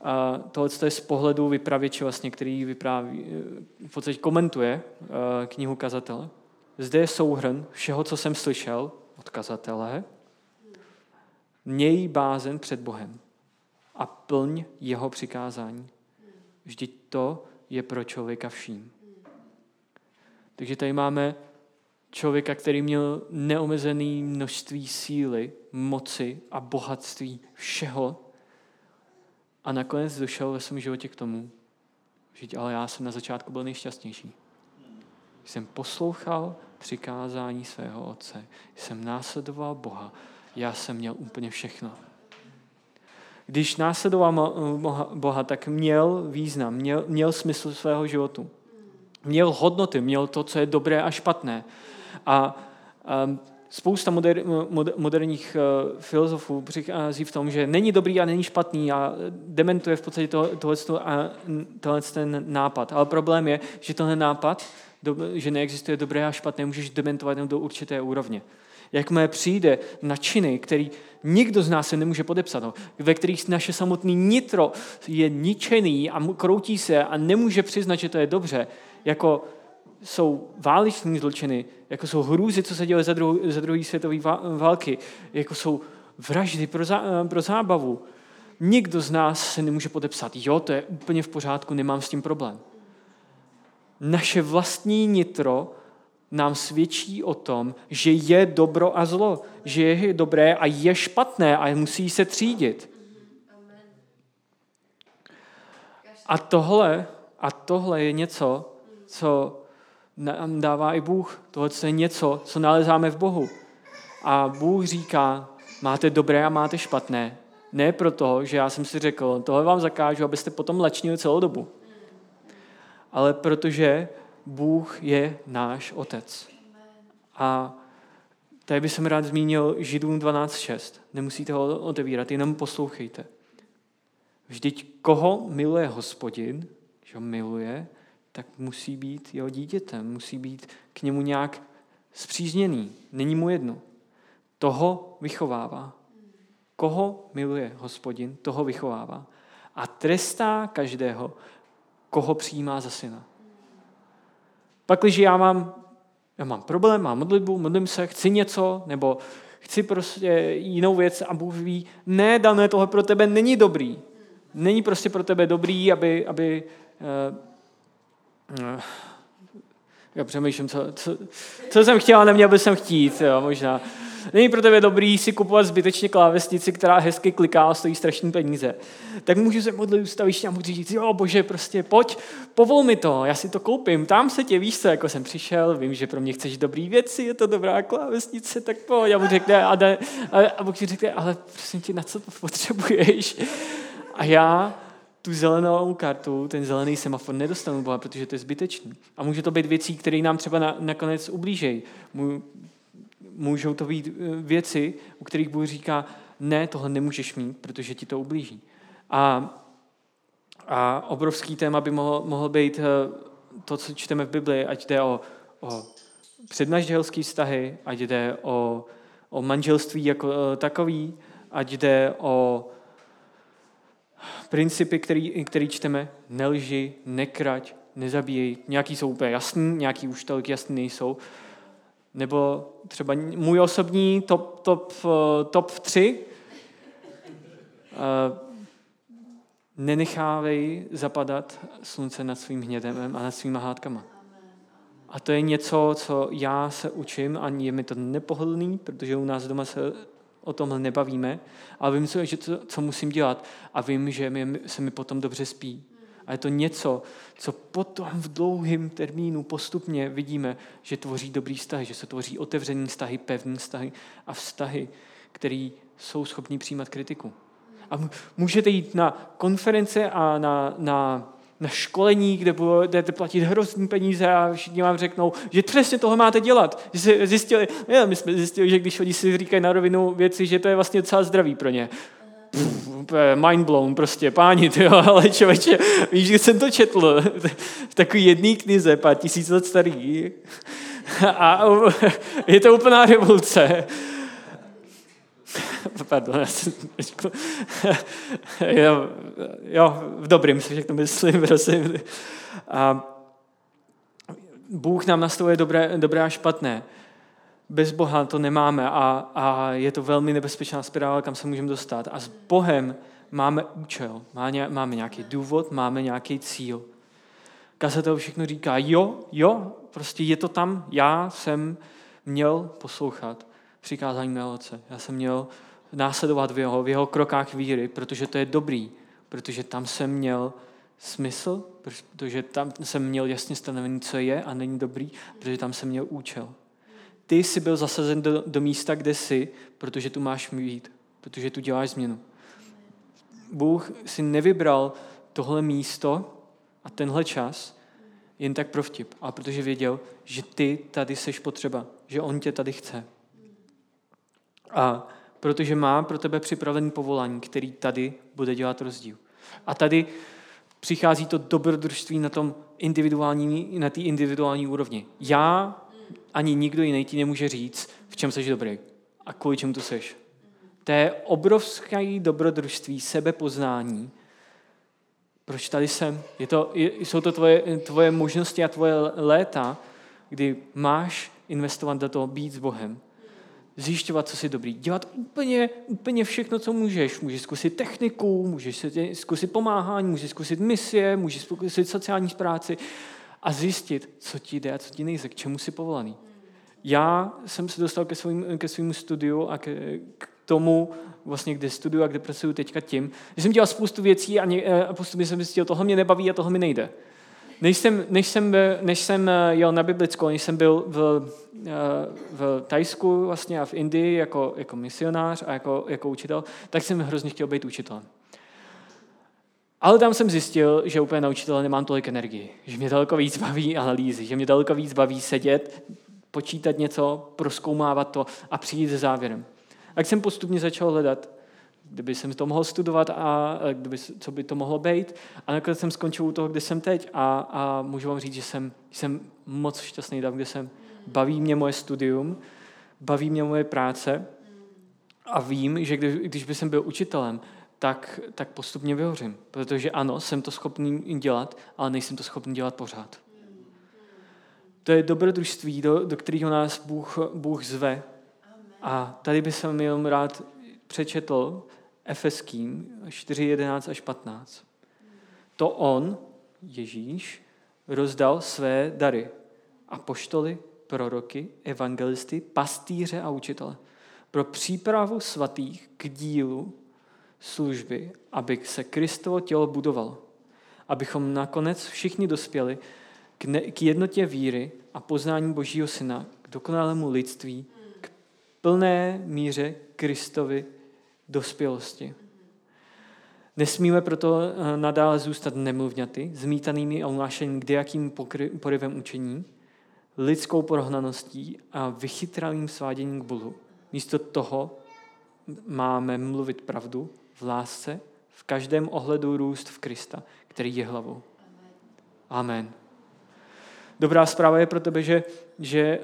A tohle je z pohledu vypravěče, vlastně, který vypráví, v podstatě komentuje eh, knihu kazatele. Zde je souhrn všeho, co jsem slyšel od kazatele. Měj bázen před Bohem a plň jeho přikázání. Vždyť to je pro člověka vším. Takže tady máme člověka, který měl neomezené množství síly, moci a bohatství všeho a nakonec došel ve svém životě k tomu, že ale já jsem na začátku byl nejšťastnější. Jsem poslouchal přikázání svého otce, jsem následoval Boha, já jsem měl úplně všechno. Když následoval Boha, tak měl význam, měl, měl smysl svého životu. Měl hodnoty, měl to, co je dobré a špatné. A, a spousta moder, moder, moderních uh, filozofů přichází v tom, že není dobrý a není špatný a dementuje v podstatě to, tohle, tohle ten nápad. Ale problém je, že tenhle nápad, do, že neexistuje dobré a špatné, můžeš dementovat jenom do určité úrovně. Jakmile přijde na činy, který nikdo z nás se nemůže podepsat, no, ve kterých naše samotný nitro je ničený a kroutí se a nemůže přiznat, že to je dobře, jako jsou váleční zločiny, jako jsou hrůzy, co se děly za, druhou, za druhé světové války, jako jsou vraždy pro, zá, pro zábavu. Nikdo z nás se nemůže podepsat, jo, to je úplně v pořádku, nemám s tím problém. Naše vlastní nitro nám svědčí o tom, že je dobro a zlo, že je dobré a je špatné a musí se třídit. A tohle, a tohle je něco, co nám dává i Bůh. Tohle je něco, co nalezáme v Bohu. A Bůh říká, máte dobré a máte špatné. Ne proto, že já jsem si řekl, tohle vám zakážu, abyste potom lečnili celou dobu. Ale protože Bůh je náš Otec. A tady bych jsem rád zmínil Židům 12.6. Nemusíte ho otevírat, jenom poslouchejte. Vždyť koho miluje hospodin, že ho miluje, tak musí být jeho dítětem, musí být k němu nějak zpřízněný. Není mu jedno. Toho vychovává. Koho miluje hospodin, toho vychovává. A trestá každého, koho přijímá za syna. Pak, když já mám, já mám problém, mám modlitbu, modlím se, chci něco, nebo chci prostě jinou věc a Bůh ví, ne, dané, tohle pro tebe není dobrý. Není prostě pro tebe dobrý, aby, aby uh, já přemýšlím, co, co, co jsem chtěl, neměl bych jsem chtít, jo, možná. Není pro tebe dobrý si kupovat zbytečně klávesnici, která hezky kliká a stojí strašné peníze. Tak můžu se modlit ustavičně a můžu říct, jo bože, prostě pojď, povol mi to, já si to koupím, tam se tě, víš co, jako jsem přišel, vím, že pro mě chceš dobrý věci, je to dobrá klávesnice, tak pojď. A Bůh řekne, a, de, a, a Bůh ti řekne, ale prosím tě, na co to potřebuješ? A já tu zelenou kartu, ten zelený semafor nedostanu Boha, protože to je zbytečný. A může to být věcí, které nám třeba na, nakonec ublížejí můžou to být eh, věci, u kterých Bůh říká, ne, tohle nemůžeš mít, protože ti to ublíží. A, a obrovský téma by mohl, mohl být eh, to, co čteme v Biblii, ať jde o, o přednaždělský vztahy, ať jde o, o manželství jako eh, takový, ať jde o principy, který, který čteme, nelži, nekrať, nezabíjej. Nějaký jsou úplně jasný, nějaký už tolik jasný nejsou, nebo třeba můj osobní top, top, eh, top 3. Eh, nenechávej zapadat slunce nad svým hnědem a nad svýma hádkama. A to je něco, co já se učím a je mi to nepohodlný, protože u nás doma se o tomhle nebavíme, ale vím, že to, co musím dělat a vím, že mi, se mi potom dobře spí. A je to něco, co potom v dlouhém termínu postupně vidíme, že tvoří dobrý vztahy, že se tvoří otevřený vztahy, pevný vztahy a vztahy, které jsou schopní přijímat kritiku. A můžete jít na konference a na, na, na školení, kde budete platit hrozný peníze a všichni vám řeknou, že přesně toho máte dělat. Že zjistili, je, my jsme zjistili, že když oni si říkají na rovinu věci, že to je vlastně docela zdravý pro ně. mind blown prostě, páni, ty ale člověče, víš, že jsem to četl v takový jedný knize, pár tisíc let starý. A je to úplná revoluce. Pardon, já jsem jo, jo, v dobrým si všechno myslím, prosím. A Bůh nám nastavuje dobré, dobré a špatné. Bez Boha to nemáme a, a je to velmi nebezpečná spirála, kam se můžeme dostat. A s Bohem máme účel, máme nějaký důvod, máme nějaký cíl. Kazatel všechno říká, jo, jo, prostě je to tam, já jsem měl poslouchat přikázání mého otce. Já jsem měl následovat v jeho, v jeho krokách víry, protože to je dobrý, protože tam jsem měl smysl, protože tam jsem měl jasně stanovený, co je a není dobrý, protože tam jsem měl účel. Ty jsi byl zasazen do, do místa, kde jsi, protože tu máš mít, protože tu děláš změnu. Bůh si nevybral tohle místo a tenhle čas jen tak pro vtip, ale protože věděl, že ty tady seš potřeba, že on tě tady chce. A protože má pro tebe připravený povolání, který tady bude dělat rozdíl. A tady přichází to dobrodružství na tom individuální, na té individuální úrovni. Já ani nikdo jiný ti nemůže říct, v čem jsi dobrý a kvůli čemu tu seš. To je obrovské dobrodružství, sebepoznání. Proč tady jsem? Je to, jsou to tvoje, tvoje možnosti a tvoje léta, kdy máš investovat do toho být s Bohem zjišťovat, co jsi dobrý, dělat úplně, úplně všechno, co můžeš. Můžeš zkusit techniku, můžeš zkusit pomáhání, můžeš zkusit misie, můžeš zkusit sociální práci a zjistit, co ti jde a co ti nejde, k čemu jsi povolaný. Já jsem se dostal ke, svým, ke svým studiu a ke, k tomu, vlastně, kde studuju a kde pracuji teďka tím, že jsem dělal spoustu věcí a, ně, a postupně jsem zjistil, tohle mě nebaví a tohle mi nejde. Než jsem, než, jsem, než jsem eh, jel na biblickou, než jsem byl v, eh, v Tajsku vlastně a v Indii jako, jako misionář a jako, jako učitel, tak jsem hrozně chtěl být učitelem. Ale tam jsem zjistil, že úplně na učitele nemám tolik energii, že mě daleko víc baví analýzy, že mě daleko víc baví sedět, počítat něco, proskoumávat to a přijít se závěrem. Tak jsem postupně začal hledat kdyby jsem to mohl studovat a kdyby, co by to mohlo být. A nakonec jsem skončil u toho, kde jsem teď a, a můžu vám říct, že jsem, jsem moc šťastný tam, kde jsem. Baví mě moje studium, baví mě moje práce a vím, že když, když by jsem byl učitelem, tak, tak postupně vyhořím. Protože ano, jsem to schopný dělat, ale nejsem to schopný dělat pořád. To je dobrodružství, do, do kterého nás Bůh, Bůh zve. A tady bych se jenom rád přečetl Efeským 4, 11 až 15. To on, Ježíš, rozdal své dary. A poštoly, proroky, evangelisty, pastýře a učitele. Pro přípravu svatých k dílu služby, aby se Kristovo tělo budovalo. Abychom nakonec všichni dospěli k, ne, k jednotě víry a poznání Božího Syna, k dokonalému lidství, k plné míře Kristovi dospělosti. Nesmíme proto eh, nadále zůstat nemluvňaty, zmítanými a unášenými kdejakým porivem učení, lidskou prohnaností a vychytralým sváděním k Bohu. Místo toho máme mluvit pravdu v lásce, v každém ohledu růst v Krista, který je hlavou. Amen. Dobrá zpráva je pro tebe, že, že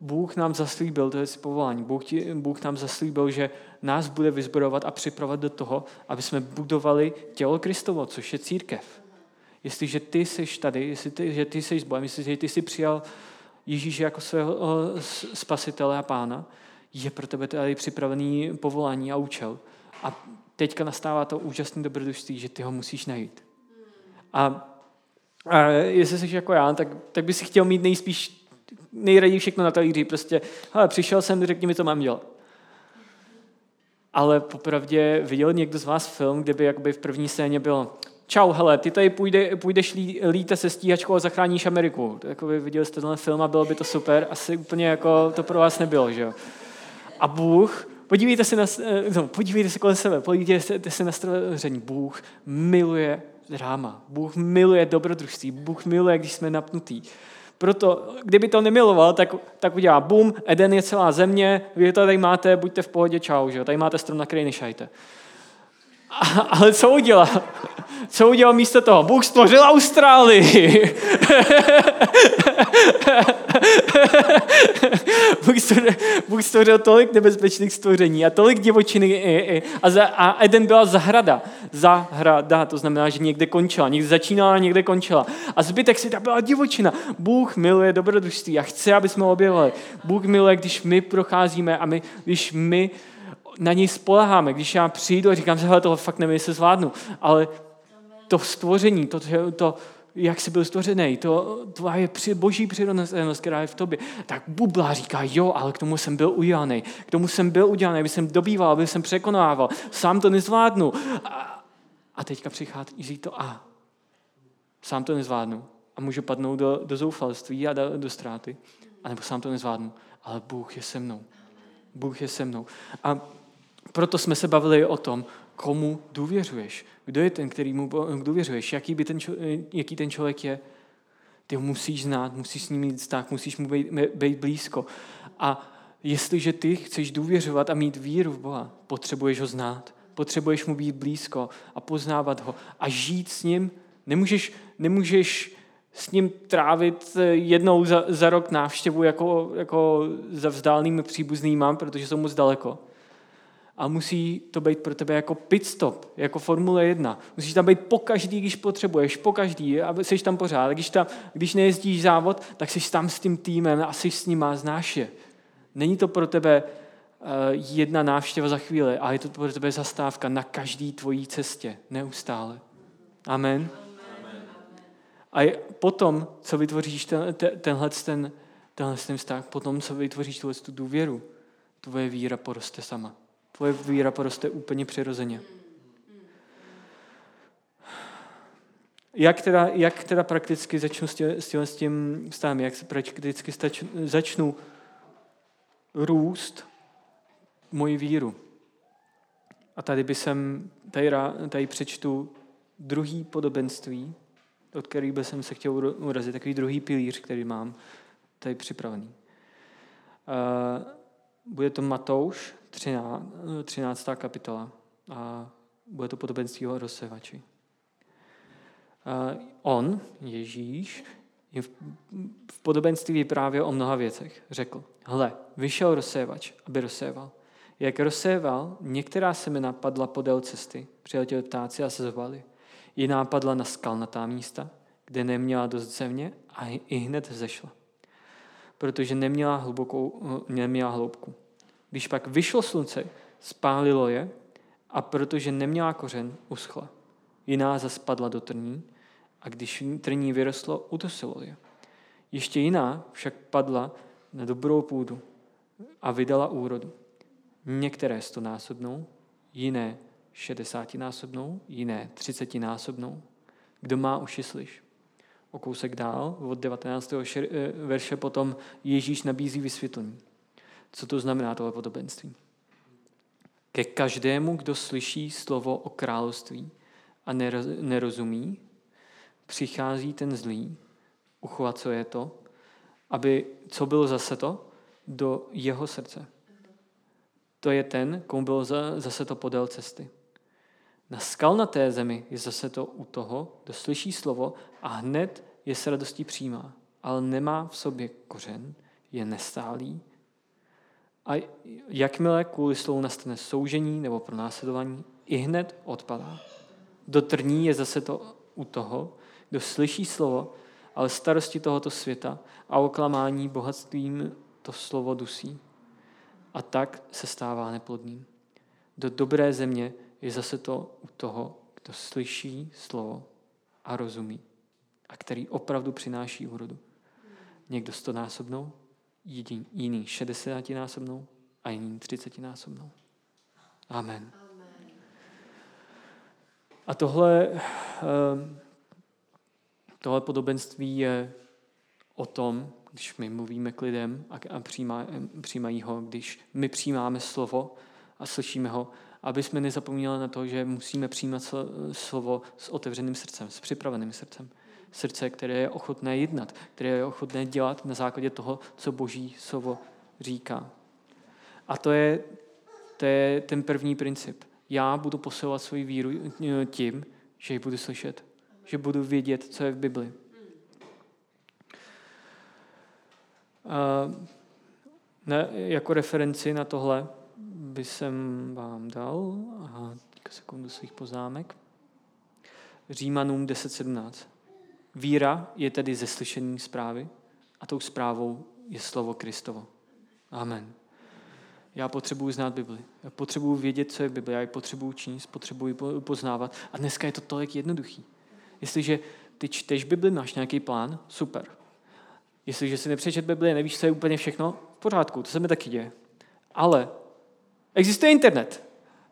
Bůh nám zaslíbil, to je povolání, Bůh, ti, Bůh nám zaslíbil, že nás bude vyzbrojovat a připravovat do toho, aby jsme budovali tělo Kristovo, což je církev. Jestliže ty jsi tady, jestli že ty jsi s Bohem, jestliže ty jsi přijal Ježíše jako svého spasitele a pána, je pro tebe tady připravený povolání a účel. A teďka nastává to úžasné dobrodružství, že ty ho musíš najít. A A jestli jsi jako já, tak, tak by si chtěl mít nejspíš nejraději všechno na talíři. Prostě, hele, přišel jsem, řekni mi, co mám dělat. Ale popravdě viděl někdo z vás film, kde by jakoby v první scéně bylo čau, hele, ty tady půjde, půjdeš lí, líte se stíhačkou a zachráníš Ameriku. Jakoby viděli jste tenhle film a bylo by to super. Asi úplně jako to pro vás nebylo, že jo. A Bůh, podívejte se, na, no, podívejte se kolem sebe, podívejte se na stvoření. Bůh miluje dráma. Bůh miluje dobrodružství. Bůh miluje, když jsme napnutí. Proto, kdyby to nemiloval, tak, tak udělá bum, Eden je celá země, vy to tady máte, buďte v pohodě, čau, že? tady máte strom, na který nešajte. A, ale co udělal? Co udělal místo toho? Bůh stvořil Austrálii. Bůh, stvořil, Bůh stvořil tolik nebezpečných stvoření a tolik divočiny. A, za, a Eden byla zahrada. Zahrada, to znamená, že někde končila. Někde začínala někde končila. A zbytek světa byla divočina. Bůh miluje dobrodružství a chce, aby jsme objevili. Bůh miluje, když my procházíme a my, když my na něj spoleháme. Když já přijdu a říkám, že tohle fakt nevím, jestli zvládnu, ale to stvoření, to, to, jak jsi byl stvořený, to tvoje boží přirozenost, která je v tobě, tak bubla říká, jo, ale k tomu jsem byl udělaný, k tomu jsem byl udělaný, aby jsem dobýval, aby jsem překonával, sám to nezvládnu. A, a teďka přichází to a sám to nezvládnu a můžu padnout do, do zoufalství a do, do ztráty, anebo sám to nezvládnu, ale Bůh je se mnou. Bůh je se mnou. A proto jsme se bavili o tom, komu důvěřuješ. Kdo je ten, který mu důvěřuješ? Jaký, by ten, jaký ten člověk je? Ty ho musíš znát, musíš s ním mít vztah, musíš mu být, být blízko. A jestliže ty chceš důvěřovat a mít víru v Boha, potřebuješ ho znát. Potřebuješ mu být blízko a poznávat ho a žít s ním. Nemůžeš, nemůžeš s ním trávit jednou za, za rok návštěvu jako, jako za vzdálnými příbuznýma, protože jsou moc daleko a musí to být pro tebe jako pit stop, jako Formule 1. Musíš tam být po každý, když potřebuješ, po každý, a jsi tam pořád. Když, tam, když nejezdíš závod, tak jsi tam s tím týmem a jsi s ním a znáš je. Není to pro tebe uh, jedna návštěva za chvíli, ale je to pro tebe zastávka na každý tvojí cestě, neustále. Amen. A potom, co vytvoříš ten, tenhle, ten, tenhle ten vztah, potom, co vytvoříš tu důvěru, tvoje víra poroste sama tvoje víra poroste úplně přirozeně. Jak teda, jak teda prakticky začnu s tím, s tím vztahem, jak prakticky stač, začnu růst moji víru. A tady by jsem, tady, tady přečtu druhý podobenství, od který by jsem se chtěl urazit, takový druhý pilíř, který mám tady připravený. Uh, bude to Matouš, 13. kapitola a bude to podobenství o rozsevači. On, Ježíš, v podobenství vyprávěl o mnoha věcech. Řekl, hle, vyšel rozsévač, aby rozséval. Jak rozséval, některá semena padla podél cesty, přiletěli ptáci a sezovali. Jiná padla na skalnatá místa, kde neměla dost země a i hned zešla, protože neměla, hlubokou, neměla hloubku. Když pak vyšlo slunce, spálilo je a protože neměla kořen, uschla. Jiná zaspadla do trní a když trní vyrostlo, utosilo je. Ještě jiná však padla na dobrou půdu a vydala úrodu. Některé stonásobnou, jiné šedesátinásobnou, jiné třicetinásobnou. Kdo má uši, slyš. O kousek dál, od 19. verše potom Ježíš nabízí vysvětlení. Co to znamená tohle podobenství? Ke každému, kdo slyší slovo o království a nerozumí, přichází ten zlý, uchvacuje to, aby, co bylo zase to, do jeho srdce. To je ten, komu bylo zase to podél cesty. Na skalnaté zemi je zase to u toho, kdo slyší slovo a hned je s radostí přijímá, ale nemá v sobě kořen, je nestálý a jakmile kvůli slovu nastane soužení nebo pronásledování, i hned odpadá. Do trní je zase to u toho, kdo slyší slovo, ale starosti tohoto světa a oklamání bohatstvím to slovo dusí. A tak se stává neplodným. Do dobré země je zase to u toho, kdo slyší slovo a rozumí. a který opravdu přináší úrodu. Někdo stonásobnou, jiný 60 násobnou a jiný 30 násobnou. Amen. A tohle, ehm, tohle podobenství je o tom, když my mluvíme k lidem a přijímají ho, když my přijímáme slovo a slyšíme ho, aby jsme nezapomněli na to, že musíme přijímat slovo s otevřeným srdcem, s připraveným srdcem. Srdce, které je ochotné jednat, které je ochotné dělat na základě toho, co Boží slovo říká. A to je, to je ten první princip. Já budu posilovat svoji víru tím, že ji budu slyšet, že budu vědět, co je v Bibli. A ne, jako referenci na tohle by jsem vám dal, aha, sekundu svých poznámek, Římanům 10.17. Víra je tedy ze slyšení zprávy a tou zprávou je slovo Kristovo. Amen. Já potřebuji znát Bibli. Já potřebuji vědět, co je Bible. Já ji potřebuji číst, potřebuji poznávat. A dneska je to tolik jednoduchý. Jestliže ty čteš Bibli, máš nějaký plán, super. Jestliže si nepřečet Bibli, nevíš, co je úplně všechno, v pořádku, to se mi taky děje. Ale existuje internet.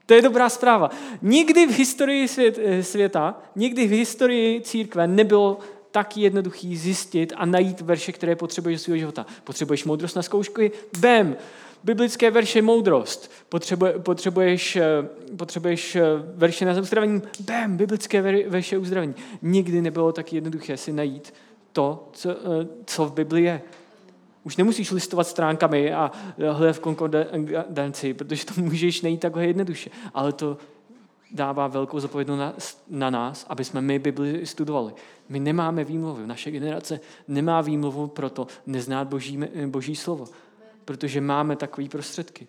To je dobrá zpráva. Nikdy v historii svět, eh, světa, nikdy v historii církve nebylo tak jednoduchý zjistit a najít verše, které potřebuješ do svého života. Potřebuješ moudrost na zkoušky? Bam! Biblické verše moudrost. Potřebuje, potřebuješ, eh, potřebuješ eh, verše na uzdravení? Bam! Biblické verše uzdravení. Nikdy nebylo tak jednoduché si najít to, co, co v Bibli je. Už nemusíš listovat stránkami a hledat v konkordanci, protože to můžeš nejít takhle jednoduše. Ale to dává velkou zodpovědnost na, na nás, aby jsme my Bibli studovali. My nemáme výmluvy. Naše generace nemá výmluvu proto neznát boží, boží slovo. Protože máme takové prostředky.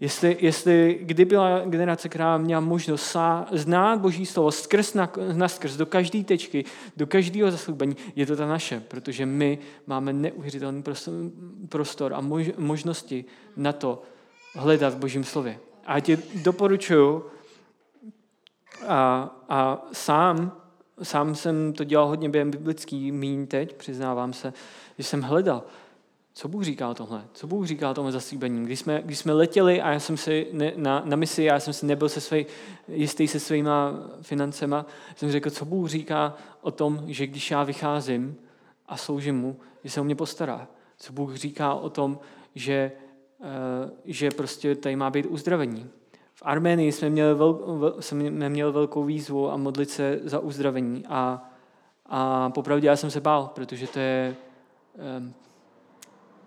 Jestli, jestli kdy byla generace, která měla možnost znát Boží slovo skrz na, na skrz, do každé tečky, do každého zaslubení, je to ta naše, protože my máme neuvěřitelný prostor, prostor a mož, možnosti na to hledat v Božím slově. A tě doporučuju, a, a sám, sám jsem to dělal hodně během biblický mín teď, přiznávám se, že jsem hledal, co Bůh říká o tomhle? Co Bůh říká o tomhle zaslíbení? Když jsme, když jsme letěli a já jsem si ne, na, na misi, já jsem si nebyl se svý, jistý se svýma financema, jsem řekl, co Bůh říká o tom, že když já vycházím a sloužím mu, že se o mě postará. Co Bůh říká o tom, že, uh, že prostě tady má být uzdravení. V Arménii jsme měli, vel, jsme měli velkou výzvu a modlit se za uzdravení a, a popravdě já jsem se bál, protože to je um,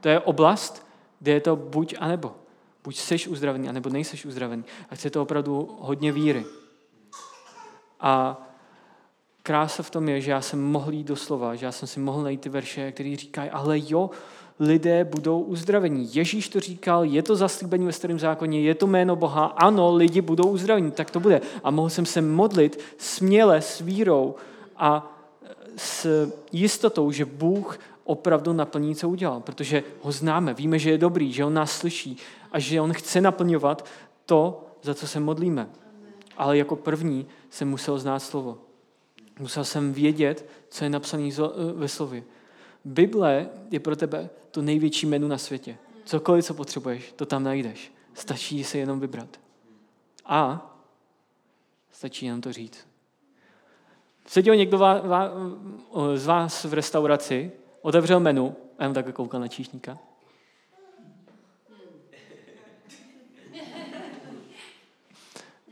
to je oblast, kde je to buď a nebo. Buď seš uzdravený, anebo nejseš uzdravený. A chce to opravdu hodně víry. A krása v tom je, že já jsem mohl jít do slova, že já jsem si mohl najít ty verše, které říkají, ale jo, lidé budou uzdravení. Ježíš to říkal, je to zaslíbení ve starém zákoně, je to jméno Boha, ano, lidi budou uzdravení, tak to bude. A mohl jsem se modlit směle, s vírou a s jistotou, že Bůh opravdu naplní, co udělal, protože ho známe, víme, že je dobrý, že on nás slyší a že on chce naplňovat to, za co se modlíme. Ale jako první jsem musel znát slovo. Musel jsem vědět, co je napsané ve slově. Bible je pro tebe to největší menu na světě. Cokoliv, co potřebuješ, to tam najdeš. Stačí se jenom vybrat. A stačí jenom to říct. Seděl někdo z vás v restauraci otevřel menu a jenom takhle koukal na číšníka.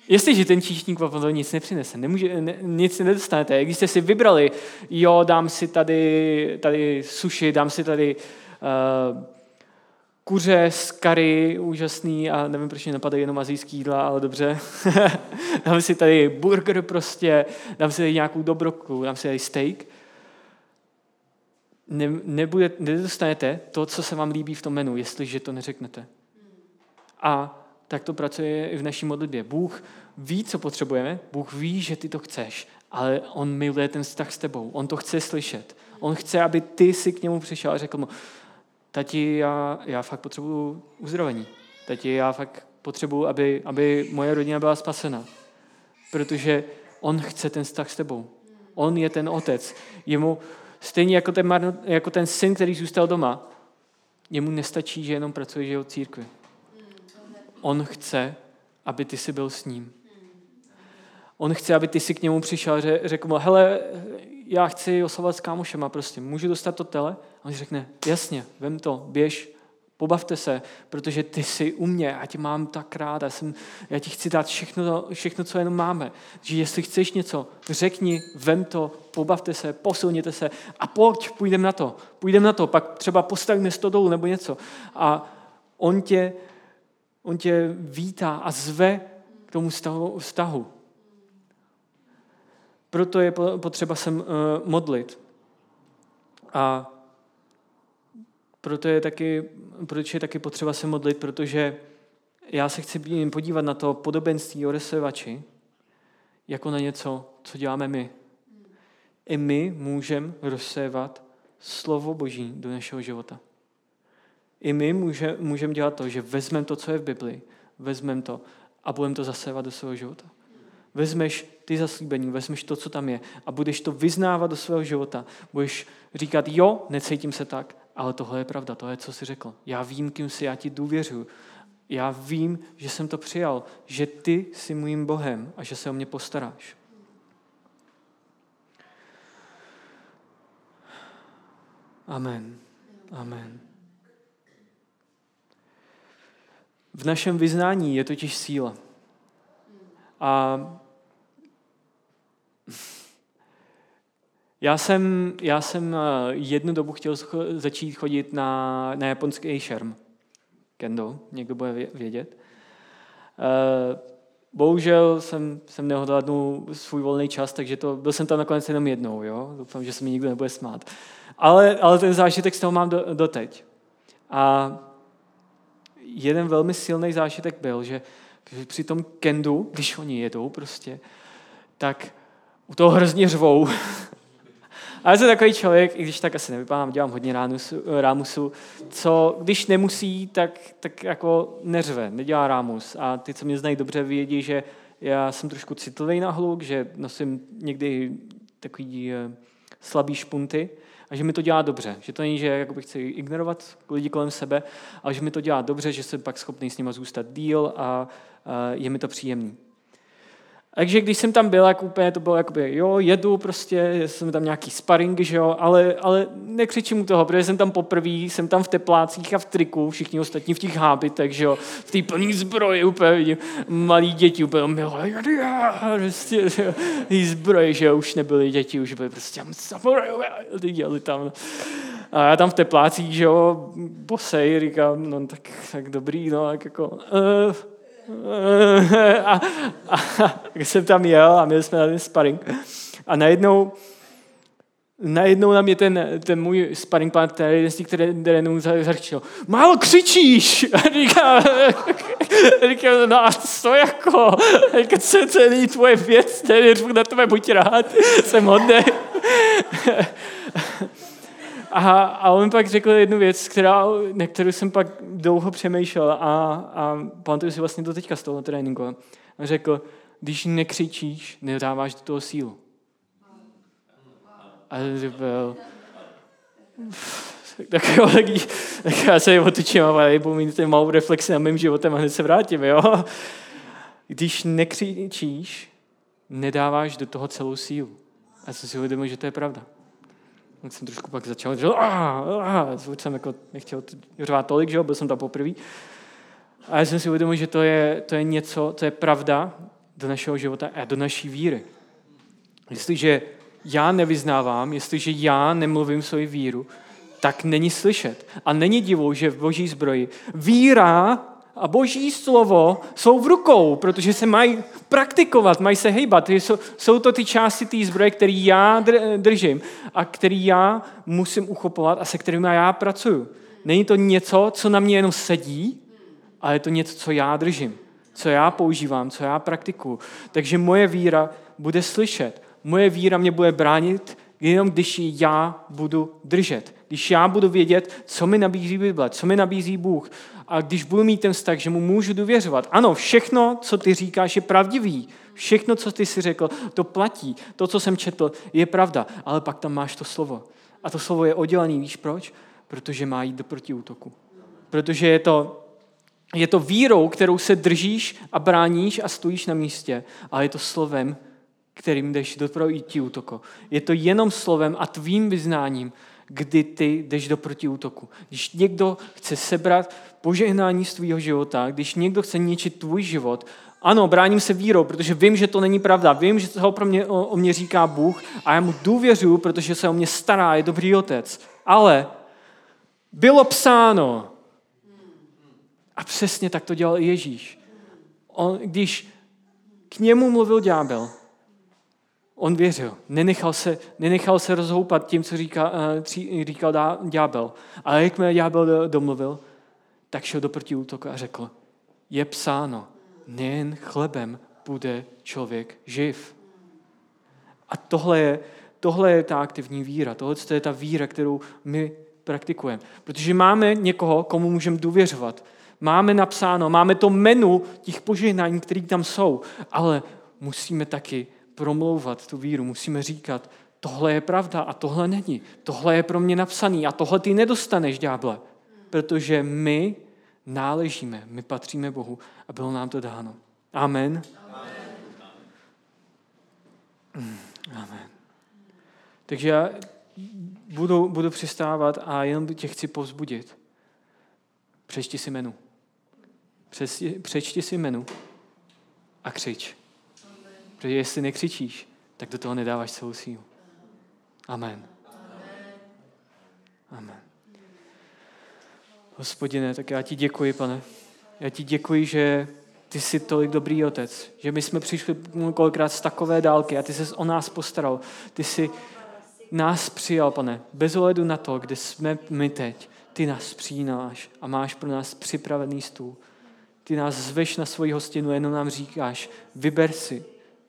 Jestliže ten číšník vám nic nepřinese, nemůže, ne, nic nedostanete. Když jste si vybrali, jo, dám si tady, tady suši, dám si tady uh, kuře z kary, úžasný, a nevím, proč mě napadají jenom azijský jídla, ale dobře. dám si tady burger prostě, dám si tady nějakou dobroku, dám si tady steak ne, nebude, nedostanete to, co se vám líbí v tom menu, jestliže to neřeknete. A tak to pracuje i v naší modlitbě. Bůh ví, co potřebujeme, Bůh ví, že ty to chceš, ale On miluje ten vztah s tebou. On to chce slyšet. On chce, aby ty si k němu přišel a řekl mu, tati, já, já fakt potřebuju uzdravení. Tati, já fakt potřebuju, aby, aby moje rodina byla spasena. Protože on chce ten vztah s tebou. On je ten otec. Jemu, Stejně jako ten, marno, jako ten syn, který zůstal doma, jemu nestačí, že jenom pracuje že v církvi. On chce, aby ty si byl s ním. On chce, aby ty si k němu přišel a řekl mu, hele, já chci oslavovat s kámošema, prostě, můžu dostat to tele? A on řekne, jasně, vem to, běž, pobavte se, protože ty jsi u mě, já tě mám tak rád, já, jsem, já ti chci dát všechno, všechno, co jenom máme. Že jestli chceš něco, řekni, vem to, pobavte se, posilněte se a pojď, půjdeme na to. Půjdeme na to, pak třeba postavíme stodolu nebo něco. A on tě, on tě vítá a zve k tomu vztahu. Proto je potřeba se eh, modlit. A proto je taky, proč je taky potřeba se modlit, protože já se chci podívat na to podobenství o rozsevači jako na něco, co děláme my. I my můžeme rozsévat slovo Boží do našeho života. I my můžeme můžem dělat to, že vezmeme to, co je v Biblii, vezmeme to a budeme to zasévat do svého života vezmeš ty zaslíbení, vezmeš to, co tam je a budeš to vyznávat do svého života. Budeš říkat, jo, necítím se tak, ale tohle je pravda, to je, co jsi řekl. Já vím, kým si, já ti důvěřuji. Já vím, že jsem to přijal, že ty jsi mým Bohem a že se o mě postaráš. Amen. Amen. V našem vyznání je totiž síla. A jsem, já jsem eh, jednu dobu chtěl začít chodit na, na japonský šerm. Kendo, někdo bude vědět. Eh, bohužel jsem, jsem neodhlednul svůj volný čas, takže to, byl jsem tam nakonec jenom jednou. Jo? Doufám, že se mi nikdo nebude smát. Ale, ale ten zážitek z toho mám do, doteď. A jeden velmi silný zážitek byl, že při tom kendu, když oni jedou prostě, tak u toho hrozně řvou. A já jsem takový člověk, i když tak asi nevypadám, dělám hodně rámusu, rámusu, co když nemusí, tak, tak jako neřve, nedělá rámus. A ty, co mě znají dobře, vědí, že já jsem trošku citlivý na hluk, že nosím někdy takový uh, slabý špunty a že mi to dělá dobře. Že to není, že jakoby chci ignorovat lidi kolem sebe, ale že mi to dělá dobře, že jsem pak schopný s nimi zůstat díl a je mi to příjemný. Takže když jsem tam byl, jak úplně to bylo jakoby, jo, jedu prostě, jsem tam nějaký sparring, že jo, ale, ale nekřičím u toho, protože jsem tam poprvé, jsem tam v teplácích a v triku, všichni ostatní v těch hábitech, že jo, v té plný zbroji úplně vidím, malí děti úplně milé, prostě, zbroje, že jo, už nebyly děti, už byly prostě samurajové, ty dělali tam. A já tam v teplácích, že jo, bosej, říkám, no tak, tak dobrý, no, tak jako, uh, a, a, a jsem tam jel a měli jsme na ten sparring. A najednou, najednou na mě ten, ten můj sparring partner, který jeden z těch terénů zařčil, málo křičíš! A říká, říká, no a co jako? Říká, co to není tvoje věc, tedy na tebe buď rád, jsem hodný. A, a on pak řekl jednu věc, která, na kterou jsem pak dlouho přemýšlel a, a pamatuju si vlastně do teďka z toho tréninku. On řekl, když nekřičíš, nedáváš do toho sílu. A to byl... Tak jo, tak, tak já se otočím a budu mít ten malou reflexi na mým životem a hned se vrátím, jo. Když nekřičíš, nedáváš do toho celou sílu. A jsem si uvědomil, že to je pravda. Tak jsem trošku pak začal, že zvuč jsem jako nechtěl řvát tolik, že byl jsem tam poprvé. A já jsem si uvědomil, že to je, to je něco, to je pravda do našeho života a do naší víry. Jestliže já nevyznávám, jestliže já nemluvím svoji víru, tak není slyšet. A není divou, že v boží zbroji víra a boží slovo jsou v rukou, protože se mají praktikovat, mají se hejbat. Jsou, to ty části té zbroje, které já držím a které já musím uchopovat a se kterými já pracuju. Není to něco, co na mě jenom sedí, ale je to něco, co já držím, co já používám, co já praktikuju. Takže moje víra bude slyšet. Moje víra mě bude bránit, jenom když ji já budu držet. Když já budu vědět, co mi nabízí Bible, co mi nabízí Bůh, a když budu mít ten vztah, že mu můžu důvěřovat. Ano, všechno, co ty říkáš, je pravdivý. Všechno, co ty si řekl, to platí. To, co jsem četl, je pravda. Ale pak tam máš to slovo. A to slovo je oddělený, víš proč? Protože má jít do protiútoku. Protože je to, je to vírou, kterou se držíš a bráníš a stojíš na místě, ale je to slovem, kterým jdeš do protiútoku. Je to jenom slovem a tvým vyznáním, kdy ty jdeš do protiútoku. Když někdo chce sebrat požehnání z tvýho života, když někdo chce ničit tvůj život, ano, bráním se vírou, protože vím, že to není pravda. Vím, že toho pro mě, o, o mě říká Bůh a já mu důvěřuji, protože se o mě stará, je dobrý otec. Ale bylo psáno. A přesně tak to dělal i Ježíš. On, když k němu mluvil ďábel, on věřil, nenechal se, nenechal se rozhoupat tím, co říká, uh, říkal ďábel. Ale jakmile ďábel domluvil, tak šel do protiútoku a řekl, je psáno, nejen chlebem bude člověk živ. A tohle je, tohle je ta aktivní víra, tohle je ta víra, kterou my praktikujeme. Protože máme někoho, komu můžeme důvěřovat. Máme napsáno, máme to menu těch požehnání, které tam jsou, ale musíme taky promlouvat tu víru, musíme říkat, tohle je pravda a tohle není. Tohle je pro mě napsaný a tohle ty nedostaneš, ďáble. Protože my náležíme, my patříme Bohu a bylo nám to dáno. Amen. Amen. Amen. Takže já budu, budu přistávat a jenom tě chci povzbudit. Přečti si menu. Přečti si menu a křič. Protože jestli nekřičíš, tak do toho nedáváš celou sílu. Amen. Amen. Hospodine, tak já ti děkuji, pane. Já ti děkuji, že ty jsi tolik dobrý otec, že my jsme přišli kolikrát z takové dálky a ty jsi o nás postaral. Ty jsi nás přijal, pane, bez ohledu na to, kde jsme my teď. Ty nás přijímáš a máš pro nás připravený stůl. Ty nás zveš na svoji hostinu, jenom nám říkáš, vyber si,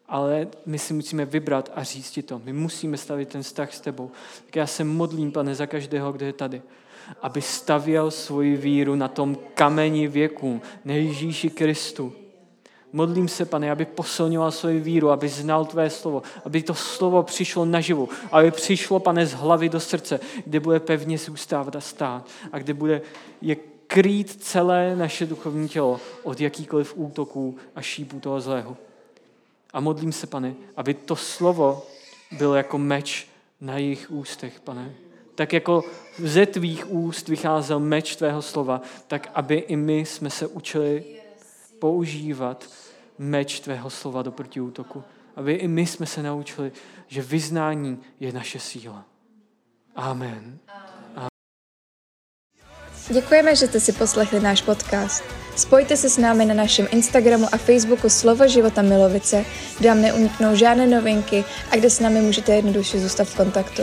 ale my si musíme vybrat a říct ti to. My musíme stavit ten vztah s tebou. Tak já se modlím, pane, za každého, kdo je tady, aby stavěl svoji víru na tom kameni věku, na Ježíši Kristu. Modlím se, pane, aby posilňoval svoji víru, aby znal tvé slovo, aby to slovo přišlo naživu, aby přišlo, pane, z hlavy do srdce, kde bude pevně zůstávat a stát a kde bude je krýt celé naše duchovní tělo od jakýkoliv útoků a šípů toho zlého. A modlím se, pane, aby to slovo bylo jako meč na jejich ústech, pane. Tak jako ze tvých úst vycházel meč tvého slova, tak aby i my jsme se učili používat meč tvého slova do protiútoku. Aby i my jsme se naučili, že vyznání je naše síla. Amen. Děkujeme, že jste si poslechli náš podcast. Spojte se s námi na našem Instagramu a Facebooku Slovo života Milovice, kde vám neuniknou žádné novinky a kde s námi můžete jednoduše zůstat v kontaktu.